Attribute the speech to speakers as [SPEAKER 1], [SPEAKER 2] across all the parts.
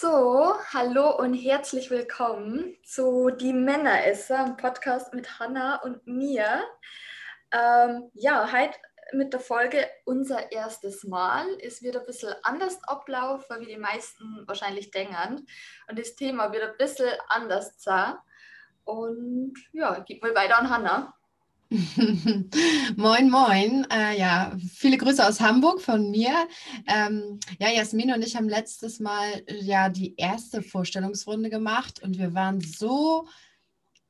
[SPEAKER 1] So, hallo und herzlich willkommen zu Die Männeresser, einem Podcast mit Hanna und mir. Ähm, ja, heute mit der Folge unser erstes Mal. Es wird ein bisschen anders ablaufen, wie die meisten wahrscheinlich denken. Und das Thema wird ein bisschen anders sein. Und ja, gib mal weiter an Hanna.
[SPEAKER 2] moin, moin. Äh, ja, viele Grüße aus Hamburg von mir. Ähm, ja, Jasmin und ich haben letztes Mal ja die erste Vorstellungsrunde gemacht und wir waren so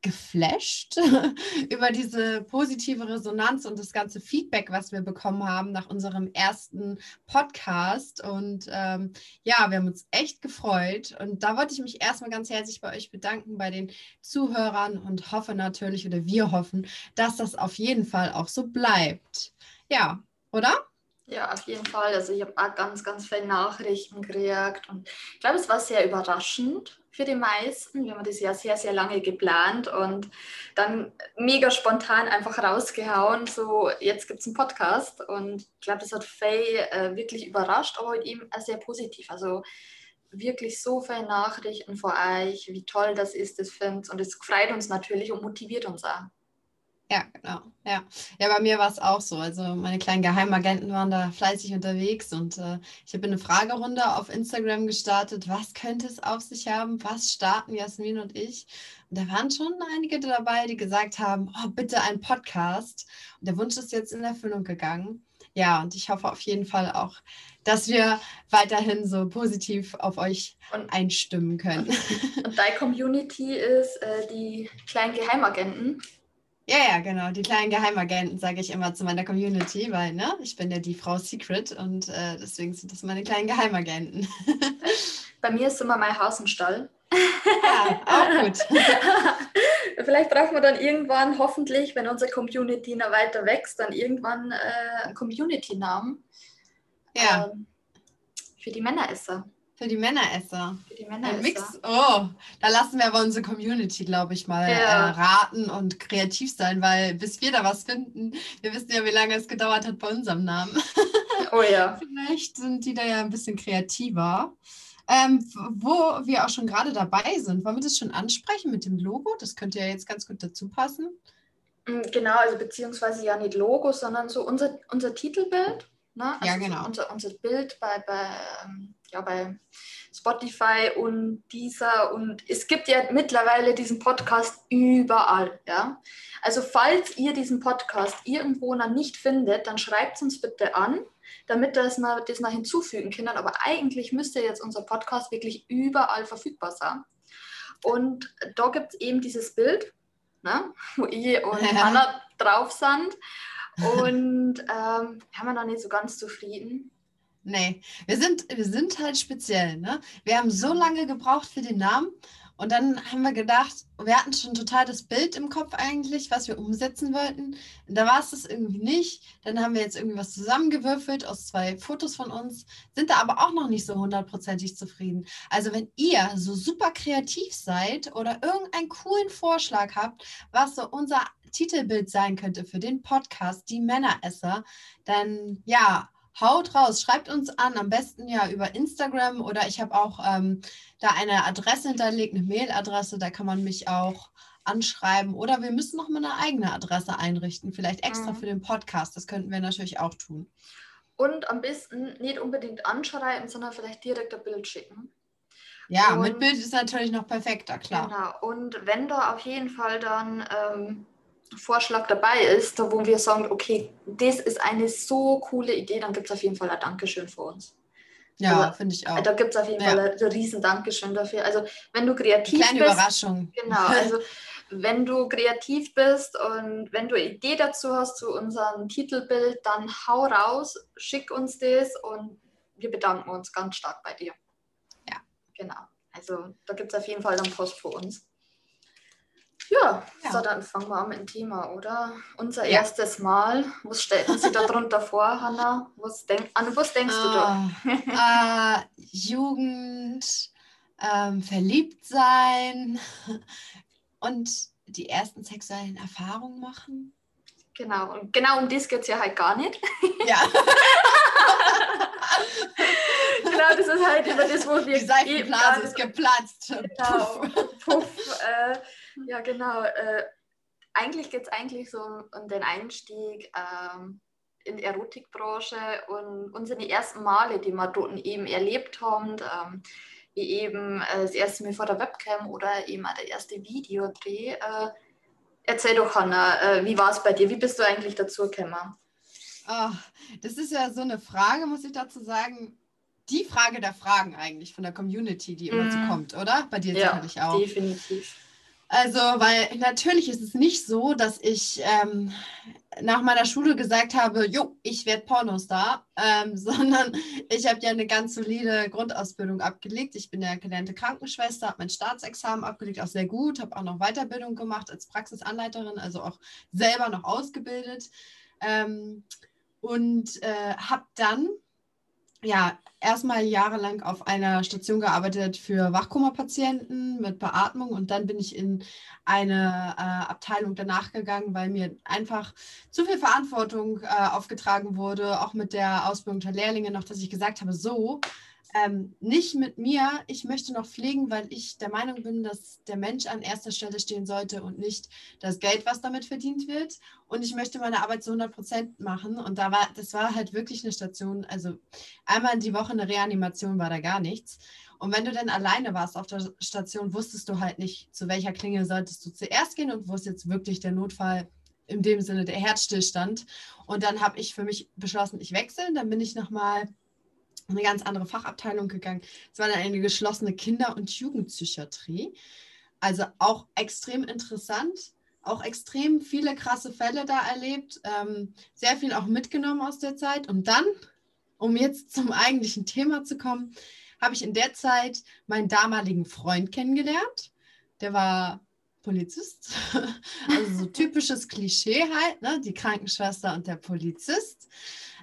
[SPEAKER 2] geflasht über diese positive Resonanz und das ganze Feedback, was wir bekommen haben nach unserem ersten Podcast. Und ähm, ja, wir haben uns echt gefreut. Und da wollte ich mich erstmal ganz herzlich bei euch bedanken, bei den Zuhörern und hoffe natürlich, oder wir hoffen, dass das auf jeden Fall auch so bleibt. Ja, oder?
[SPEAKER 1] Ja, auf jeden Fall. Also ich habe auch ganz, ganz viele Nachrichten gekriegt und ich glaube, es war sehr überraschend für die meisten. Wir haben das ja sehr, sehr lange geplant und dann mega spontan einfach rausgehauen, so jetzt gibt es einen Podcast und ich glaube, das hat Faye äh, wirklich überrascht, aber halt eben sehr positiv. Also wirklich so viele Nachrichten vor euch, wie toll das ist, das findet und es freut uns natürlich und motiviert uns auch.
[SPEAKER 2] Ja, genau. Ja, ja bei mir war es auch so. Also meine kleinen Geheimagenten waren da fleißig unterwegs und äh, ich habe eine Fragerunde auf Instagram gestartet. Was könnte es auf sich haben? Was starten Jasmin und ich? Und da waren schon einige dabei, die gesagt haben, oh, bitte ein Podcast. Und der Wunsch ist jetzt in Erfüllung gegangen. Ja, und ich hoffe auf jeden Fall auch, dass wir weiterhin so positiv auf euch und, einstimmen können.
[SPEAKER 1] Und deine Community ist äh, die kleinen Geheimagenten.
[SPEAKER 2] Ja, ja, genau. Die kleinen Geheimagenten sage ich immer zu meiner Community, weil ne, ich bin ja die Frau Secret und äh, deswegen sind das meine kleinen Geheimagenten.
[SPEAKER 1] Bei mir ist immer mein Haus im Stall.
[SPEAKER 2] Ja, auch gut.
[SPEAKER 1] Vielleicht brauchen wir dann irgendwann, hoffentlich, wenn unsere Community noch weiter wächst, dann irgendwann äh, einen Community-Namen.
[SPEAKER 2] Ja.
[SPEAKER 1] Ähm, für die Männeresser.
[SPEAKER 2] Für die Männeresser.
[SPEAKER 1] Für die Männeresser.
[SPEAKER 2] Ein Mix. Oh, da lassen wir aber unsere Community, glaube ich, mal ja. äh, raten und kreativ sein, weil bis wir da was finden, wir wissen ja, wie lange es gedauert hat bei unserem Namen.
[SPEAKER 1] Oh ja.
[SPEAKER 2] Vielleicht sind die da ja ein bisschen kreativer. Ähm, wo wir auch schon gerade dabei sind, wollen wir das schon ansprechen mit dem Logo? Das könnte ja jetzt ganz gut dazu passen.
[SPEAKER 1] Mm, genau, also beziehungsweise ja nicht Logo, sondern so unser, unser Titelbild. Ne? Also
[SPEAKER 2] ja, genau.
[SPEAKER 1] So unser, unser Bild bei, bei ähm, ja, bei Spotify und dieser und es gibt ja mittlerweile diesen Podcast überall, ja. Also falls ihr diesen Podcast irgendwo noch nicht findet, dann schreibt es uns bitte an, damit das noch, das noch hinzufügen können. Aber eigentlich müsste jetzt unser Podcast wirklich überall verfügbar sein. Und da gibt es eben dieses Bild, ne, wo ich und ja. Anna drauf sind. Und ähm, haben wir noch nicht so ganz zufrieden.
[SPEAKER 2] Nee, wir sind, wir sind halt speziell. Ne? Wir haben so lange gebraucht für den Namen und dann haben wir gedacht, wir hatten schon total das Bild im Kopf eigentlich, was wir umsetzen wollten. Da war es das irgendwie nicht. Dann haben wir jetzt irgendwie was zusammengewürfelt aus zwei Fotos von uns, sind da aber auch noch nicht so hundertprozentig zufrieden. Also wenn ihr so super kreativ seid oder irgendeinen coolen Vorschlag habt, was so unser Titelbild sein könnte für den Podcast, die Männeresser, dann ja, haut raus, schreibt uns an, am besten ja über Instagram oder ich habe auch ähm, da eine Adresse hinterlegt, eine Mailadresse, da kann man mich auch anschreiben oder wir müssen noch mal eine eigene Adresse einrichten, vielleicht extra mhm. für den Podcast, das könnten wir natürlich auch tun.
[SPEAKER 1] Und am besten nicht unbedingt anschreiben, sondern vielleicht direkt ein Bild schicken.
[SPEAKER 2] Ja, und, mit Bild ist natürlich noch perfekter, klar.
[SPEAKER 1] Genau, und wenn da auf jeden Fall dann ähm, Vorschlag dabei ist, wo wir sagen, okay, das ist eine so coole Idee, dann gibt es auf jeden Fall ein Dankeschön für uns.
[SPEAKER 2] Ja, also, finde ich auch.
[SPEAKER 1] Da gibt es auf jeden ja. Fall ein, riesen Dankeschön dafür. Also wenn du kreativ
[SPEAKER 2] Kleine
[SPEAKER 1] bist.
[SPEAKER 2] Überraschung.
[SPEAKER 1] Genau, also wenn du kreativ bist und wenn du eine Idee dazu hast zu unserem Titelbild, dann hau raus, schick uns das und wir bedanken uns ganz stark bei dir.
[SPEAKER 2] Ja.
[SPEAKER 1] Genau. Also da gibt es auf jeden Fall dann Post für uns. Ja, ja, so dann fangen wir an mit dem Thema, oder? Unser ja. erstes Mal. Was stellen Sie da drunter vor, Hanna? Was denk, an was denkst du da?
[SPEAKER 2] Äh, Jugend, ähm, verliebt sein und die ersten sexuellen Erfahrungen machen.
[SPEAKER 1] Genau, und genau um das geht es ja halt gar nicht.
[SPEAKER 2] Ja.
[SPEAKER 1] genau, das ist halt immer das, wo wir.
[SPEAKER 2] Die Seifenblase ist geplatzt.
[SPEAKER 1] Genau, puff. Äh, ja, genau. Äh, eigentlich geht es eigentlich so um, um den Einstieg ähm, in die Erotikbranche und unsere ersten Male, die wir dort eben erlebt haben. Ähm, wie eben äh, das erste Mal vor der Webcam oder eben auch der erste Videodreh. Äh, erzähl doch, Hanna, äh, wie war es bei dir? Wie bist du eigentlich dazu gekommen?
[SPEAKER 2] Oh, das ist ja so eine Frage, muss ich dazu sagen. Die Frage der Fragen eigentlich von der Community, die immer mm. so mhm. kommt, oder? Bei dir ja, sicherlich auch.
[SPEAKER 1] Definitiv.
[SPEAKER 2] Also, weil natürlich ist es nicht so, dass ich ähm, nach meiner Schule gesagt habe, jo, ich werde Pornostar, ähm, sondern ich habe ja eine ganz solide Grundausbildung abgelegt. Ich bin ja gelernte Krankenschwester, habe mein Staatsexamen abgelegt, auch sehr gut, habe auch noch Weiterbildung gemacht als Praxisanleiterin, also auch selber noch ausgebildet ähm, und äh, habe dann ja, erstmal jahrelang auf einer Station gearbeitet für Wachkoma-Patienten mit Beatmung und dann bin ich in eine äh, Abteilung danach gegangen, weil mir einfach zu viel Verantwortung äh, aufgetragen wurde, auch mit der Ausbildung der Lehrlinge noch, dass ich gesagt habe, so, ähm, nicht mit mir. Ich möchte noch pflegen, weil ich der Meinung bin, dass der Mensch an erster Stelle stehen sollte und nicht das Geld, was damit verdient wird. Und ich möchte meine Arbeit zu 100 Prozent machen. Und da war, das war halt wirklich eine Station. Also einmal in die Woche eine Reanimation war da gar nichts. Und wenn du dann alleine warst auf der Station, wusstest du halt nicht, zu welcher Klinge solltest du zuerst gehen und wo ist jetzt wirklich der Notfall in dem Sinne der Herzstillstand. Und dann habe ich für mich beschlossen, ich wechsle. Dann bin ich nochmal eine ganz andere Fachabteilung gegangen. Es war dann eine geschlossene Kinder- und Jugendpsychiatrie. Also auch extrem interessant, auch extrem viele krasse Fälle da erlebt, ähm, sehr viel auch mitgenommen aus der Zeit. Und dann, um jetzt zum eigentlichen Thema zu kommen, habe ich in der Zeit meinen damaligen Freund kennengelernt. Der war Polizist, also so typisches Klischee halt, ne? die Krankenschwester und der Polizist.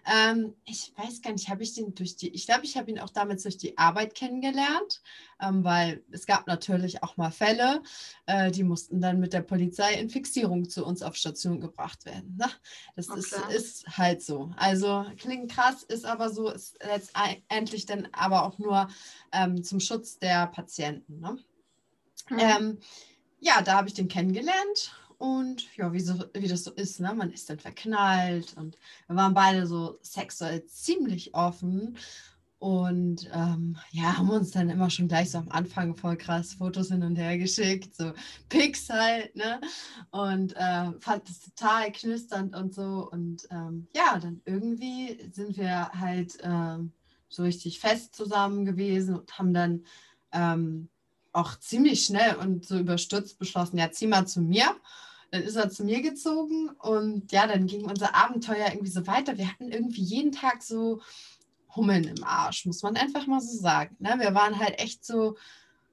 [SPEAKER 2] Ähm, ich weiß gar nicht, habe ich den durch die, ich glaube, ich habe ihn auch damals durch die Arbeit kennengelernt, ähm, weil es gab natürlich auch mal Fälle, äh, die mussten dann mit der Polizei in Fixierung zu uns auf Station gebracht werden. Ne? Das okay. ist, ist halt so. Also klingt krass, ist aber so, ist letztendlich dann aber auch nur ähm, zum Schutz der Patienten. Ne? Mhm. Ähm, ja, da habe ich den kennengelernt und ja, wie, so, wie das so ist, ne? man ist dann verknallt und wir waren beide so sexuell ziemlich offen. Und ähm, ja, haben uns dann immer schon gleich so am Anfang voll krass Fotos hin und her geschickt, so Pics halt, ne? Und äh, fand es total knisternd und so. Und ähm, ja, dann irgendwie sind wir halt ähm, so richtig fest zusammen gewesen und haben dann ähm, auch ziemlich schnell und so überstürzt beschlossen, ja, zieh mal zu mir. Dann ist er zu mir gezogen und ja, dann ging unser Abenteuer irgendwie so weiter. Wir hatten irgendwie jeden Tag so Hummeln im Arsch, muss man einfach mal so sagen. Ne? Wir waren halt echt so,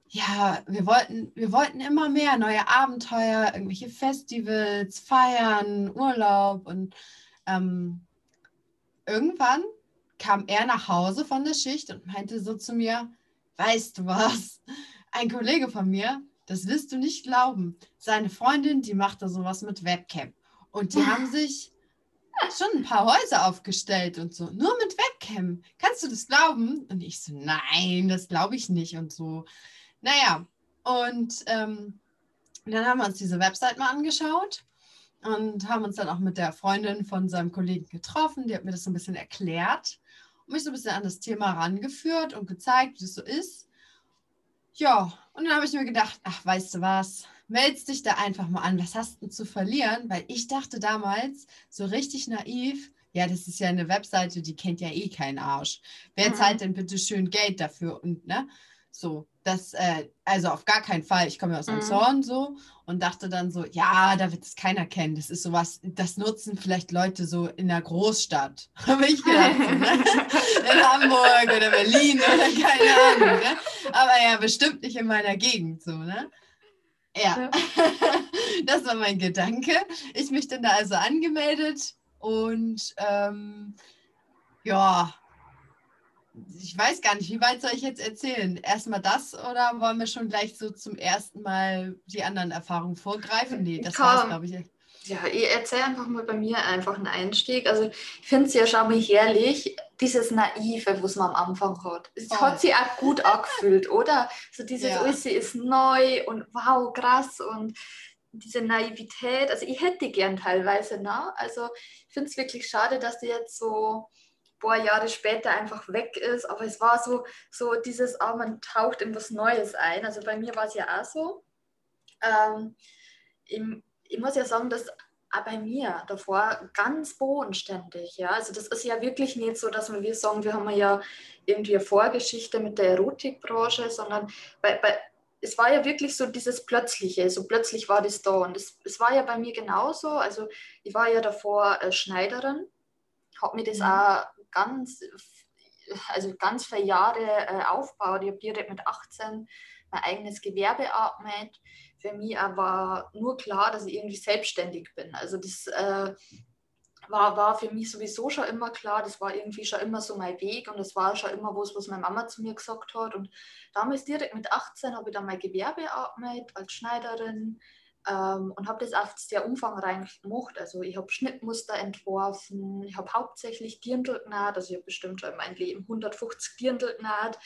[SPEAKER 2] ja, wir wollten, wir wollten immer mehr neue Abenteuer, irgendwelche Festivals, Feiern, Urlaub und ähm, irgendwann kam er nach Hause von der Schicht und meinte so zu mir, weißt du was, ein Kollege von mir, das wirst du nicht glauben. Seine Freundin, die macht da sowas mit Webcam. Und die haben sich schon ein paar Häuser aufgestellt und so. Nur mit Webcam. Kannst du das glauben? Und ich so, nein, das glaube ich nicht und so. Naja, und ähm, dann haben wir uns diese Website mal angeschaut und haben uns dann auch mit der Freundin von seinem Kollegen getroffen. Die hat mir das so ein bisschen erklärt und mich so ein bisschen an das Thema rangeführt und gezeigt, wie es so ist. Ja, und dann habe ich mir gedacht, ach, weißt du was, meldest dich da einfach mal an, was hast du zu verlieren? Weil ich dachte damals, so richtig naiv, ja, das ist ja eine Webseite, die kennt ja eh keinen Arsch. Wer mhm. zahlt denn bitte schön Geld dafür? Und ne, so, das, äh, also auf gar keinen Fall. Ich komme ja aus dem mhm. Zorn so und dachte dann so, ja, da wird es keiner kennen. Das ist sowas, das nutzen vielleicht Leute so in der Großstadt. Habe ich gedacht. So, ne? In Hamburg oder Berlin oder keine Ahnung. Ne? Aber ja, bestimmt nicht in meiner Gegend so, ne? Ja, das war mein Gedanke. Ich mich dann da also angemeldet und ähm, ja, ich weiß gar nicht, wie weit soll ich jetzt erzählen? Erstmal das oder wollen wir schon gleich so zum ersten Mal die anderen Erfahrungen vorgreifen? Nee, das war glaube ich.
[SPEAKER 1] Ja, ich erzähle einfach mal bei mir einfach einen Einstieg. Also ich finde es ja schon mal herrlich, dieses Naive, was man am Anfang hat. Es
[SPEAKER 2] Voll.
[SPEAKER 1] hat sich auch gut angefühlt, oder? So dieses
[SPEAKER 2] Ja.
[SPEAKER 1] alles ist neu und wow, krass und diese Naivität. Also ich hätte die gern teilweise, ne? Also ich finde es wirklich schade, dass die jetzt so paar Jahre später einfach weg ist. Aber es war so, so dieses, ah, man taucht in was Neues ein. Also bei mir war es ja auch so. Ähm, im, ich muss ja sagen, dass auch bei mir davor ganz bodenständig, ja. Also das ist ja wirklich nicht so, dass wir, wir sagen, wir haben ja irgendwie eine Vorgeschichte mit der Erotikbranche, sondern bei, bei, es war ja wirklich so dieses Plötzliche, so plötzlich war das da. Und es, es war ja bei mir genauso. Also ich war ja davor äh, Schneiderin, habe mir das
[SPEAKER 2] Mhm.
[SPEAKER 1] auch ganz, also ganz viele Jahre äh, aufgebaut. Ich habe direkt mit 18 mein eigenes Gewerbe angemeldet für mich war nur klar, dass ich irgendwie selbstständig bin. Also das äh, war, war für mich sowieso schon immer klar, das war irgendwie schon immer so mein Weg und das war schon immer was, was meine Mama zu mir gesagt hat. Und damals direkt mit 18 habe ich dann mein Gewerbe angemeldet als Schneiderin ähm, und habe das auch sehr umfangreich gemacht. Also ich habe Schnittmuster entworfen, ich habe hauptsächlich Dirndl genäht, also ich habe bestimmt schon in meinem Leben 150 Dirndl genäht.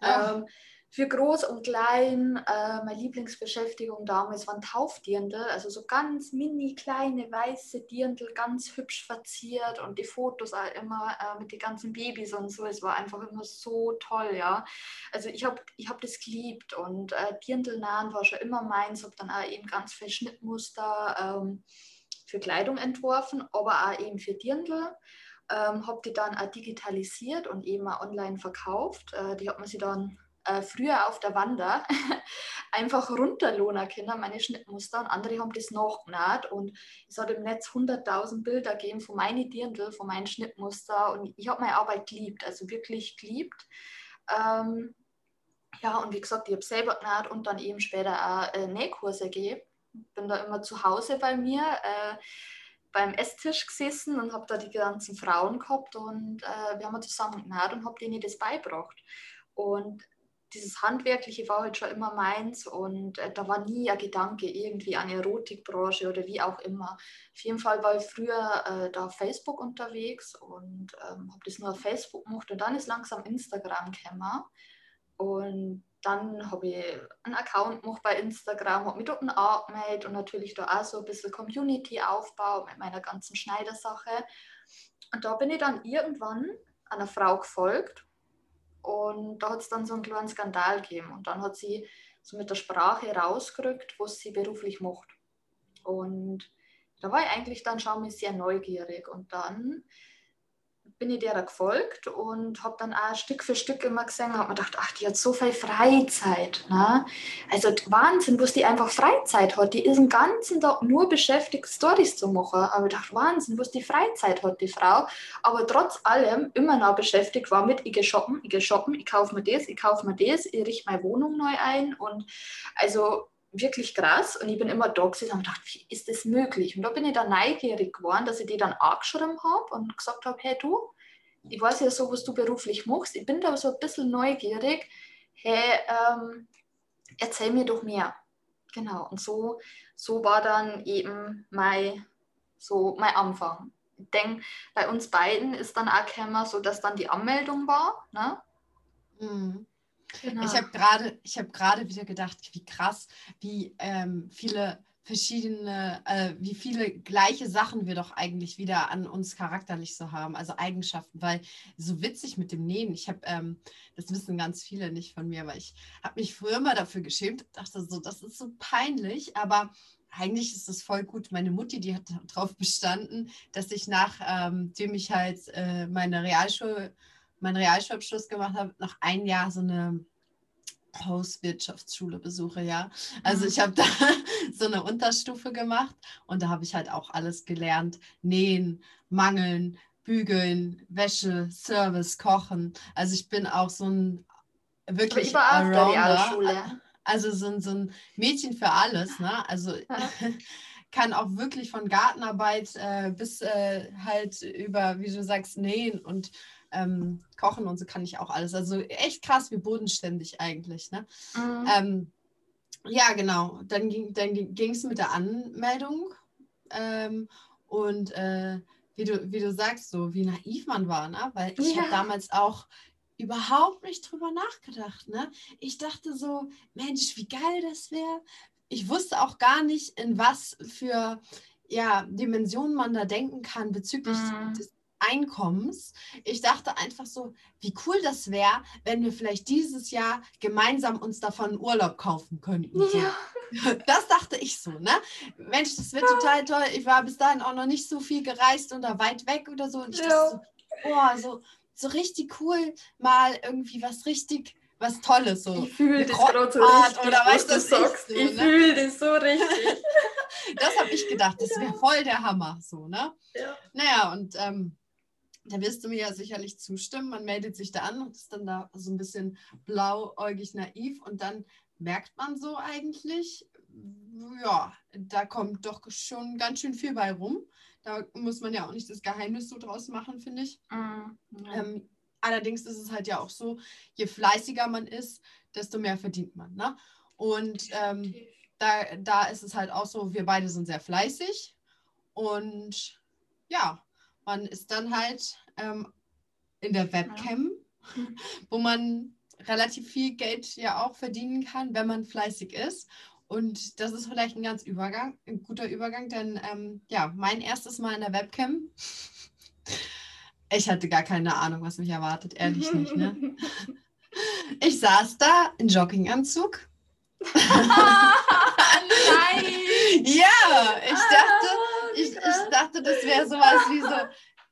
[SPEAKER 2] Ja.
[SPEAKER 1] Ähm, für groß und klein, äh, meine Lieblingsbeschäftigung damals waren Taufdirndl, also so ganz mini kleine weiße Dirndl, ganz hübsch verziert und die Fotos auch immer äh, mit den ganzen Babys und so, es war einfach immer so toll, ja. Also ich habe ich hab das geliebt und äh, Dirndl nähen war schon immer meins, habe dann auch eben ganz viel Schnittmuster ähm, für Kleidung entworfen, aber auch eben für Dirndl. Ähm, habe die dann auch digitalisiert und eben auch online verkauft. Äh, die hat man sie dann äh, früher auf der Wander einfach runterlohnen können, meine Schnittmuster. Und andere haben das nachgenäht. Und es hat im Netz 100.000 Bilder gegeben von meinen Dirndl, von meinen Schnittmuster. Und ich habe meine Arbeit geliebt, also wirklich geliebt. Ähm, ja, und wie gesagt, ich habe selber genäht und dann eben später auch äh, Nähkurse gegeben. Bin da immer zu Hause bei mir. Äh, beim Esstisch gesessen und habe da die ganzen Frauen gehabt und äh, wir haben zusammen genäht und habe denen das beigebracht. Und dieses Handwerkliche war halt schon immer meins und äh, da war nie ein Gedanke irgendwie an Erotikbranche oder wie auch immer. Auf jeden Fall war ich früher äh, da auf Facebook unterwegs und ähm, habe das nur auf Facebook gemacht und dann ist langsam Instagram gekommen und dann habe ich einen Account gemacht bei Instagram, habe mich dort angemeldet und natürlich da auch so ein bisschen Community aufgebaut mit meiner ganzen Schneidersache. Und da bin ich dann irgendwann einer Frau gefolgt und da hat es dann so einen kleinen Skandal gegeben. Und dann hat sie so mit der Sprache rausgerückt, was sie beruflich macht. Und da war ich eigentlich dann schon mal sehr neugierig. Und dann bin ich der gefolgt und habe dann auch Stück für Stück immer gesehen habe mir gedacht, ach, die hat so viel Freizeit. Ne? Also Wahnsinn, was die einfach Freizeit hat. Die ist den ganzen Tag nur beschäftigt, Stories zu machen. Aber ich dachte, Wahnsinn, was die Freizeit hat, die Frau. Aber trotz allem immer noch beschäftigt war mit, ich gehe shoppen, ich gehe shoppen, ich kaufe mir das, ich kaufe mir das, ich richte meine Wohnung neu ein. Und also wirklich krass. Und ich bin immer da gesessen und gedacht, wie ist das möglich? Und da bin ich dann neugierig geworden, dass ich die dann angeschrieben habe und gesagt habe, hey du, ich weiß ja so, was du beruflich machst. Ich bin da so ein bisschen neugierig. Hey, ähm, erzähl mir doch mehr. Genau. Und so, so war dann eben mein, so mein Anfang. Ich denke, bei uns beiden ist dann auch gekommen, so dass dann die Anmeldung war. Ne?
[SPEAKER 2] Mhm.
[SPEAKER 1] Genau.
[SPEAKER 2] Ich habe gerade, ich habe gerade wieder gedacht, wie krass, wie ähm, viele verschiedene, äh, wie viele gleiche Sachen wir doch eigentlich wieder an uns charakterlich so haben, also Eigenschaften, weil so witzig mit dem Nähen. Ich habe, ähm, das wissen ganz viele nicht von mir, aber ich habe mich früher immer dafür geschämt, dachte so, das ist so peinlich, aber eigentlich ist es voll gut. Meine Mutti, die hat darauf bestanden, dass ich nachdem ähm, ich halt äh, meine Realschule meinen Realschulabschluss gemacht habe, noch ein Jahr so eine Hauswirtschaftsschule besuche, ja. Also ich habe da so eine Unterstufe gemacht und da habe ich halt auch alles gelernt. Nähen, Mangeln, Bügeln, Wäsche, Service, Kochen. Also ich bin auch so ein wirklich
[SPEAKER 1] Aber ich war auf der Realschule.
[SPEAKER 2] Also so ein, so ein Mädchen für alles, ne? Also
[SPEAKER 1] Ja.
[SPEAKER 2] kann auch wirklich von Gartenarbeit äh, bis äh, halt über, wie du sagst, Nähen und ähm, Kochen und so kann ich auch alles. Also echt krass, wie bodenständig eigentlich. Ne?
[SPEAKER 1] Mhm.
[SPEAKER 2] Ähm, ja, genau. Dann ging dann es mit der Anmeldung Ähm, und äh, wie, du, wie du sagst, so wie naiv man war, ne? weil ich
[SPEAKER 1] Ja.
[SPEAKER 2] habe damals auch überhaupt nicht drüber nachgedacht. Ne? Ich dachte so, Mensch, wie geil das wäre. Ich wusste auch gar nicht, in was für ja, Dimensionen man da denken kann bezüglich
[SPEAKER 1] Mhm.
[SPEAKER 2] des Einkommens. Ich dachte einfach so, wie cool das wäre, wenn wir vielleicht dieses Jahr gemeinsam uns davon einen Urlaub kaufen könnten.
[SPEAKER 1] Ja.
[SPEAKER 2] Das dachte ich so, ne? Mensch, das wird total toll. Ich war bis dahin auch noch nicht so viel gereist oder weit weg oder so. Und ich
[SPEAKER 1] Ja.
[SPEAKER 2] dachte so, boah, so, so richtig cool, mal irgendwie was richtig, was Tolles. So.
[SPEAKER 1] Ich fühle das gerade so richtig,
[SPEAKER 2] oder
[SPEAKER 1] was du sagst.
[SPEAKER 2] so,
[SPEAKER 1] ich
[SPEAKER 2] ne?
[SPEAKER 1] fühle das so richtig.
[SPEAKER 2] Das habe ich gedacht, das wäre voll der Hammer, so, ne?
[SPEAKER 1] Ja.
[SPEAKER 2] Naja, und ähm, da wirst du mir ja sicherlich zustimmen. Man meldet sich da an und ist dann da so ein bisschen blauäugig naiv und dann merkt man so eigentlich, ja, da kommt doch schon ganz schön viel bei rum. Da muss man ja auch nicht das Geheimnis so draus machen, finde ich.
[SPEAKER 1] Mhm.
[SPEAKER 2] Ähm, allerdings ist es halt ja auch so, je fleißiger man ist, desto mehr verdient man. Ne? Und ähm, da, da ist es halt auch so, wir beide sind sehr fleißig und ja, man ist dann halt ähm, in der Webcam, wo man relativ viel Geld ja auch verdienen kann, wenn man fleißig ist. Und das ist vielleicht ein ganz Übergang, ein guter Übergang, denn ähm, ja, mein erstes Mal in der Webcam. Ich hatte gar keine Ahnung, was mich erwartet, ehrlich nicht. Ne? Ich saß da in Jogginganzug.
[SPEAKER 1] Nein!
[SPEAKER 2] Ja, ich dachte, ich, ich dachte, das wäre sowas wie so,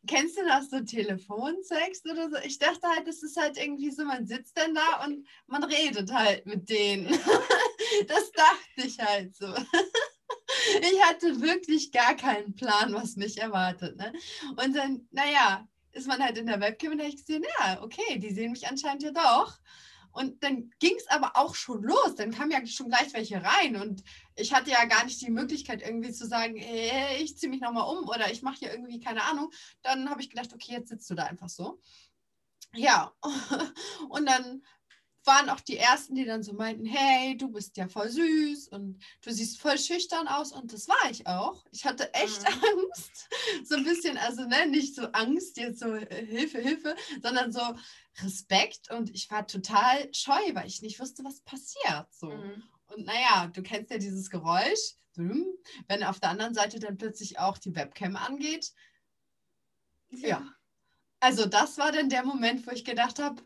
[SPEAKER 2] kennst du das so Telefonsex oder so? Ich dachte halt, das ist halt irgendwie so, man sitzt dann da und man redet halt mit denen. Das dachte ich halt so. Ich hatte wirklich gar keinen Plan, was mich erwartet. Ne? Und dann, naja, ist man halt in der Webcam und da habe ich gesehen, ja, okay, die sehen mich anscheinend ja doch. Und dann ging es aber auch schon los. Dann kamen ja schon gleich welche rein. Und ich hatte ja gar nicht die Möglichkeit, irgendwie zu sagen, hey, ich ziehe mich nochmal um oder ich mache hier irgendwie keine Ahnung. Dann habe ich gedacht, okay, jetzt sitzt du da einfach so. Ja, und dann waren auch die ersten, die dann so meinten, hey, du bist ja voll süß und du siehst voll schüchtern aus und das war ich auch. Ich hatte echt
[SPEAKER 1] Mhm.
[SPEAKER 2] Angst, so ein bisschen, also ne, nicht so Angst, jetzt so äh, Hilfe, Hilfe, sondern so Respekt und ich war total scheu, weil ich nicht wusste, was passiert. So.
[SPEAKER 1] Mhm.
[SPEAKER 2] Und naja, du kennst ja dieses Geräusch, wenn auf der anderen Seite dann plötzlich auch die Webcam angeht. Ja. Also das war dann der Moment, wo ich gedacht habe,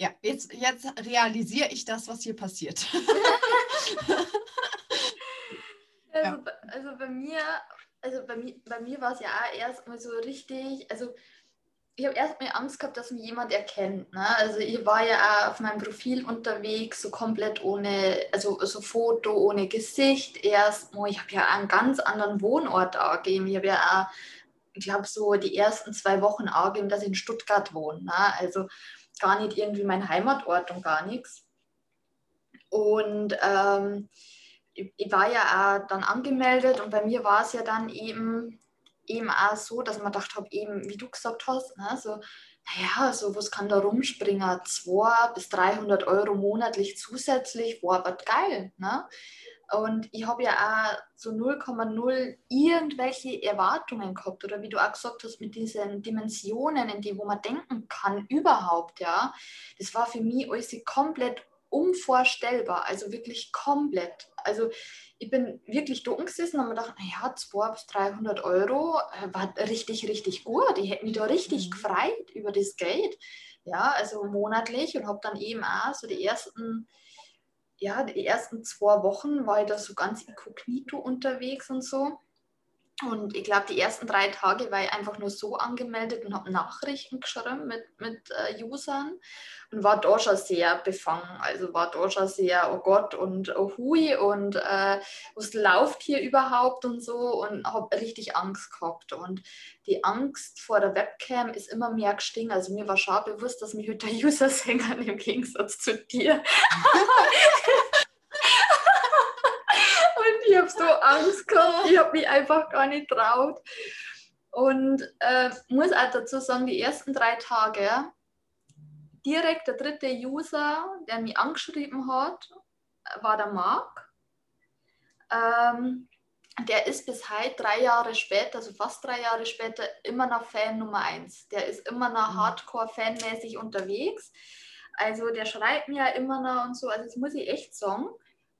[SPEAKER 2] ja, jetzt, jetzt realisiere ich das, was hier passiert.
[SPEAKER 1] Also,
[SPEAKER 2] Ja.
[SPEAKER 1] bei- also bei mir, also bei mir, bei mir war es ja erstmal so richtig, also ich habe erstmal Angst gehabt, dass mich jemand erkennt. Ne? Also ich war ja auch auf meinem Profil unterwegs, so komplett ohne, also so Foto ohne Gesicht erstmal. Ich habe ja einen ganz anderen Wohnort angegeben. Ich habe ja auch, ich glaube, so die ersten zwei Wochen angegeben, dass ich in Stuttgart wohne. Ne? Also gar nicht irgendwie mein Heimatort und gar nichts. Und ähm, ich, war ja auch dann angemeldet und bei mir war es ja dann eben, eben auch so, dass man gedacht habe, eben wie du gesagt hast, ne, so, naja, so was kann da rumspringen, 200 bis 300 Euro monatlich zusätzlich, war aber geil. Ne? Und ich habe ja auch so 0,0 irgendwelche Erwartungen gehabt oder wie du auch gesagt hast, mit diesen Dimensionen, in die wo man denken kann, überhaupt, ja. Das war für mich alles komplett unvorstellbar, also wirklich komplett. Also ich bin wirklich da gesessen und habe mir gedacht, naja, 200 bis 300 Euro äh, war richtig, richtig gut. Ich hätte mich da richtig
[SPEAKER 2] Mhm.
[SPEAKER 1] gefreut über das Geld, ja, also monatlich und habe dann eben auch so die ersten, ja, die ersten zwei Wochen war ich da so ganz inkognito unterwegs und so. Und ich glaube, die ersten drei Tage war ich einfach nur so angemeldet und habe Nachrichten geschrieben mit, mit äh, Usern und war da schon sehr befangen. Also war da schon sehr, oh Gott und oh hui und äh, was läuft hier überhaupt und so und habe richtig Angst gehabt. Und die Angst vor der Webcam ist immer mehr gestiegen. Also mir war schon bewusst, dass mich heute der User sängern im Gegensatz zu dir. Ich habe so Angst gehabt, ich habe mich einfach gar nicht traut. Und äh, muss auch dazu sagen, die ersten drei Tage, direkt der dritte User, der mich angeschrieben hat, war der Marc. Ähm, der ist bis heute drei Jahre später, also fast drei Jahre später, immer noch Fan Nummer eins. Der ist immer noch mhm. Hardcore-Fanmäßig unterwegs. Also der schreibt mir ja immer noch und so. Also das muss ich echt sagen.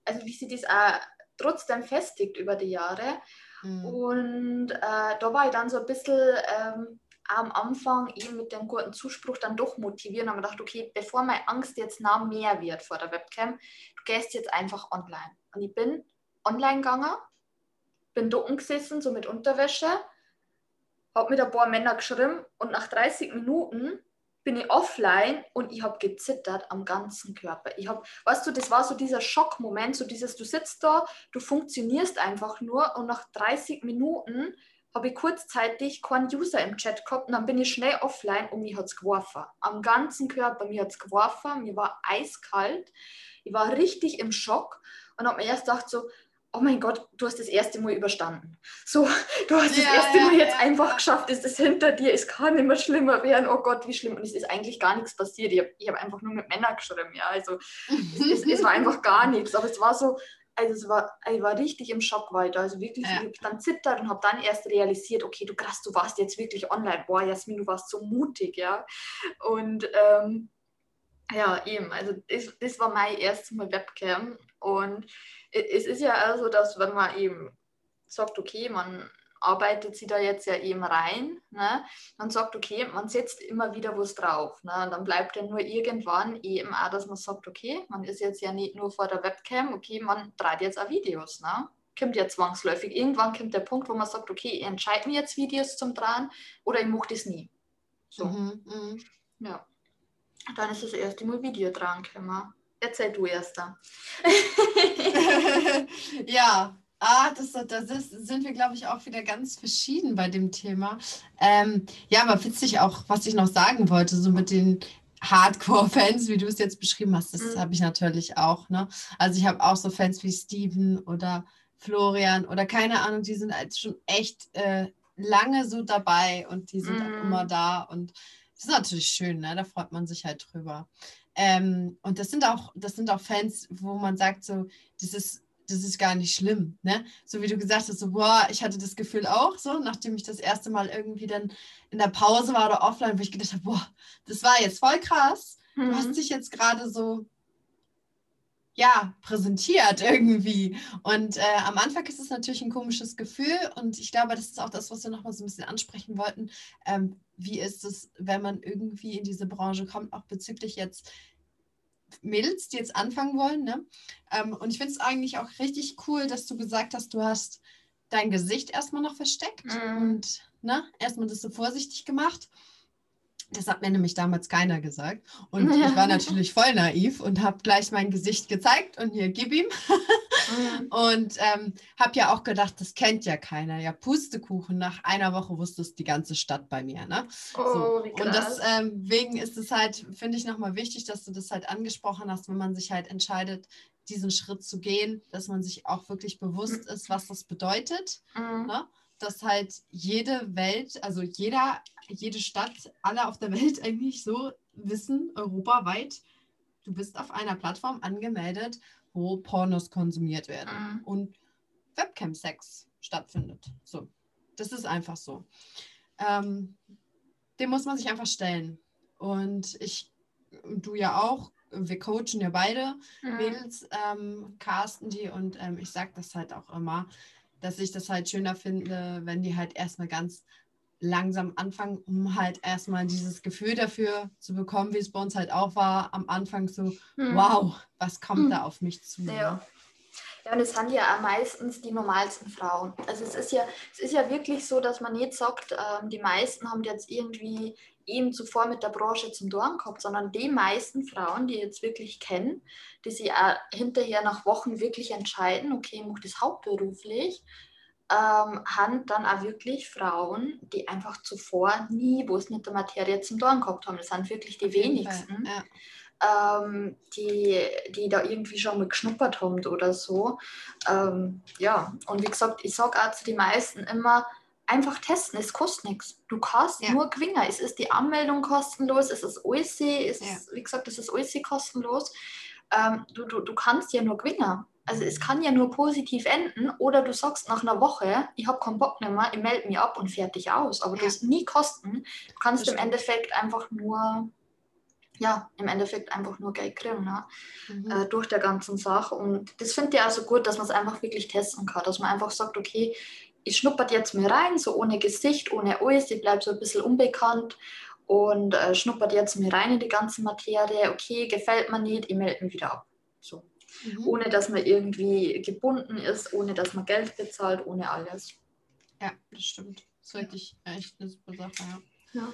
[SPEAKER 1] Also wie sie das auch trotzdem festigt über die Jahre. Mhm. Und äh, da war ich dann so ein bisschen ähm, am Anfang eben mit dem guten Zuspruch dann doch motivieren und gedacht, okay, bevor meine Angst jetzt noch mehr wird vor der Webcam, du gehst jetzt einfach online. Und ich bin online gegangen, bin da gesessen, so mit Unterwäsche, habe mit ein paar Männern geschrieben und nach 30 Minuten bin ich offline und ich habe gezittert am ganzen Körper. Ich habe, weißt du, das war so dieser Schockmoment, so dieses, du sitzt da, du funktionierst einfach nur und nach 30 Minuten habe ich kurzzeitig keinen User im Chat gehabt und dann bin ich schnell offline und mir hat es geworfen. Am ganzen Körper, mir hat es geworfen, mir war eiskalt. Ich war richtig im Schock und habe mir erst gedacht so, oh mein Gott, du hast das erste Mal überstanden. So, du hast ja, das erste ja, Mal jetzt ja, einfach geschafft, es ist hinter dir, es kann immer schlimmer werden, oh Gott, wie schlimm. Und es ist eigentlich gar nichts passiert. Ich habe hab einfach nur mit Männern geschrieben, ja. Also es, es, es, war einfach gar nichts. Aber es war so, also es war, ich war richtig im Schock weiter. Also wirklich, ich habe dann zittert und habe dann erst realisiert, okay, du krass, du warst jetzt wirklich online. Boah, Jasmin, du warst so mutig, ja. Und ähm, ja, eben, also das, das war mein erstes Mal Webcam. Und es ist ja also, dass wenn man eben sagt, okay, man arbeitet sie da jetzt ja eben rein, ne? man sagt, okay, man setzt immer wieder was drauf. Ne? Und dann bleibt ja nur irgendwann eben auch, dass man sagt, okay, man ist jetzt ja nicht nur vor der Webcam, okay, man dreht jetzt auch Videos. Ne? Kommt ja zwangsläufig. Irgendwann kommt der Punkt, wo man sagt, okay, ich entscheide mir jetzt Videos zum Drehen oder ich mache das nie. So. Mhm, mh. Ja. Dann ist das erste Mal Video dran gekommen. Erzähl du erst da.
[SPEAKER 2] ja, ah, das, das ist, sind wir, glaube ich, auch wieder ganz verschieden bei dem Thema. Ähm, ja, aber witzig auch, was ich noch sagen wollte, so mit den Hardcore-Fans, wie du es jetzt beschrieben hast, das mhm. habe ich natürlich auch. Ne? Also ich habe auch so Fans wie Steven oder Florian oder keine Ahnung, die sind halt schon echt äh, lange so dabei und die sind mhm. auch immer da und das ist natürlich schön, ne? da freut man sich halt drüber. Ähm, und das sind auch, das sind auch Fans, wo man sagt, so, das ist, das ist gar nicht schlimm. Ne? So wie du gesagt hast, so, boah, ich hatte das Gefühl auch so, nachdem ich das erste Mal irgendwie dann in der Pause war oder offline, wo ich gedacht habe, boah, das war jetzt voll krass. Mhm. Du hast mhm. dich jetzt gerade so ja, präsentiert irgendwie. Und äh, am Anfang ist es natürlich ein komisches Gefühl und ich glaube, das ist auch das, was wir nochmal so ein bisschen ansprechen wollten. Ähm, wie ist es, wenn man irgendwie in diese Branche kommt, auch bezüglich jetzt Mädels, die jetzt anfangen wollen. Ne? Ähm, und ich finde es eigentlich auch richtig cool, dass du gesagt hast, du hast dein Gesicht erstmal noch versteckt mhm. und ne, erstmal das so vorsichtig gemacht. Das hat mir nämlich damals keiner gesagt. Und ich war natürlich voll naiv und habe gleich mein Gesicht gezeigt und hier, gib ihm. Mhm. Und ähm, habe ja auch gedacht, das kennt ja keiner. Ja, Pustekuchen, nach einer Woche wusste es die ganze Stadt bei mir. Ne? Oh, so. Und deswegen ähm, ist es halt, finde ich, nochmal wichtig, dass du das halt angesprochen hast, wenn man sich halt entscheidet, diesen Schritt zu gehen, dass man sich auch wirklich bewusst ist, was das bedeutet. Mhm. Ne? Dass halt jede Welt, also jeder, jede Stadt, alle auf der Welt eigentlich so wissen, europaweit, du bist auf einer Plattform angemeldet, wo Pornos konsumiert werden mhm. und Webcam-Sex stattfindet. So, das ist einfach so. Ähm, dem muss man sich einfach stellen. Und ich, du ja auch, wir coachen ja beide mhm. Mädels, ähm, casten die und ähm, ich sage das halt auch immer dass ich das halt schöner finde, wenn die halt erstmal ganz langsam anfangen, um halt erstmal dieses Gefühl dafür zu bekommen, wie es bei uns halt auch war, am Anfang so, hm. wow, was kommt hm. da auf mich zu?
[SPEAKER 1] Ja. Ja, und es sind ja meistens die normalsten Frauen. Also es ist ja, es ist ja wirklich so, dass man nicht sagt, ähm, die meisten haben jetzt irgendwie eben zuvor mit der Branche zum Dorn gehabt, sondern die meisten Frauen, die ich jetzt wirklich kennen, die sich auch hinterher nach Wochen wirklich entscheiden, okay, ich mache das hauptberuflich, ähm, haben dann auch wirklich Frauen, die einfach zuvor nie was mit der Materie zum Dorn gehabt haben. Das sind wirklich die wenigsten. Ja ähm, die, die da irgendwie schon mal geschnuppert haben oder so. Ähm, ja, und wie gesagt, ich sage auch zu den meisten immer, einfach testen, es kostet nichts. Du kannst ja. nur gewinnen. Es ist die Anmeldung kostenlos, es ist alles, es ja. wie gesagt, es ist alles kostenlos. Ähm, du, du, du kannst ja nur gewinnen. also es kann ja nur positiv enden oder du sagst nach einer Woche, ich habe keinen Bock mehr, ich melde mich ab und fertig aus. Aber ja. du hast nie Kosten. Du kannst im Endeffekt einfach nur, ja, im Endeffekt einfach nur Geld kriegen ne? Mhm. Äh, durch der ganzen Sache. Und das finde ich also gut, dass man es einfach wirklich testen kann. Dass man einfach sagt, okay, ich schnuppert jetzt mir rein, so ohne Gesicht, ohne alles, ich bleibe so ein bisschen unbekannt und äh, schnuppert jetzt mir rein in die ganze Materie. Okay, gefällt mir nicht, ich melde mich wieder ab. So mhm. ohne dass man irgendwie gebunden ist, ohne dass man Geld bezahlt, ohne alles.
[SPEAKER 2] Ja, das stimmt. Das ist wirklich echt eine super Sache, ja. Ja,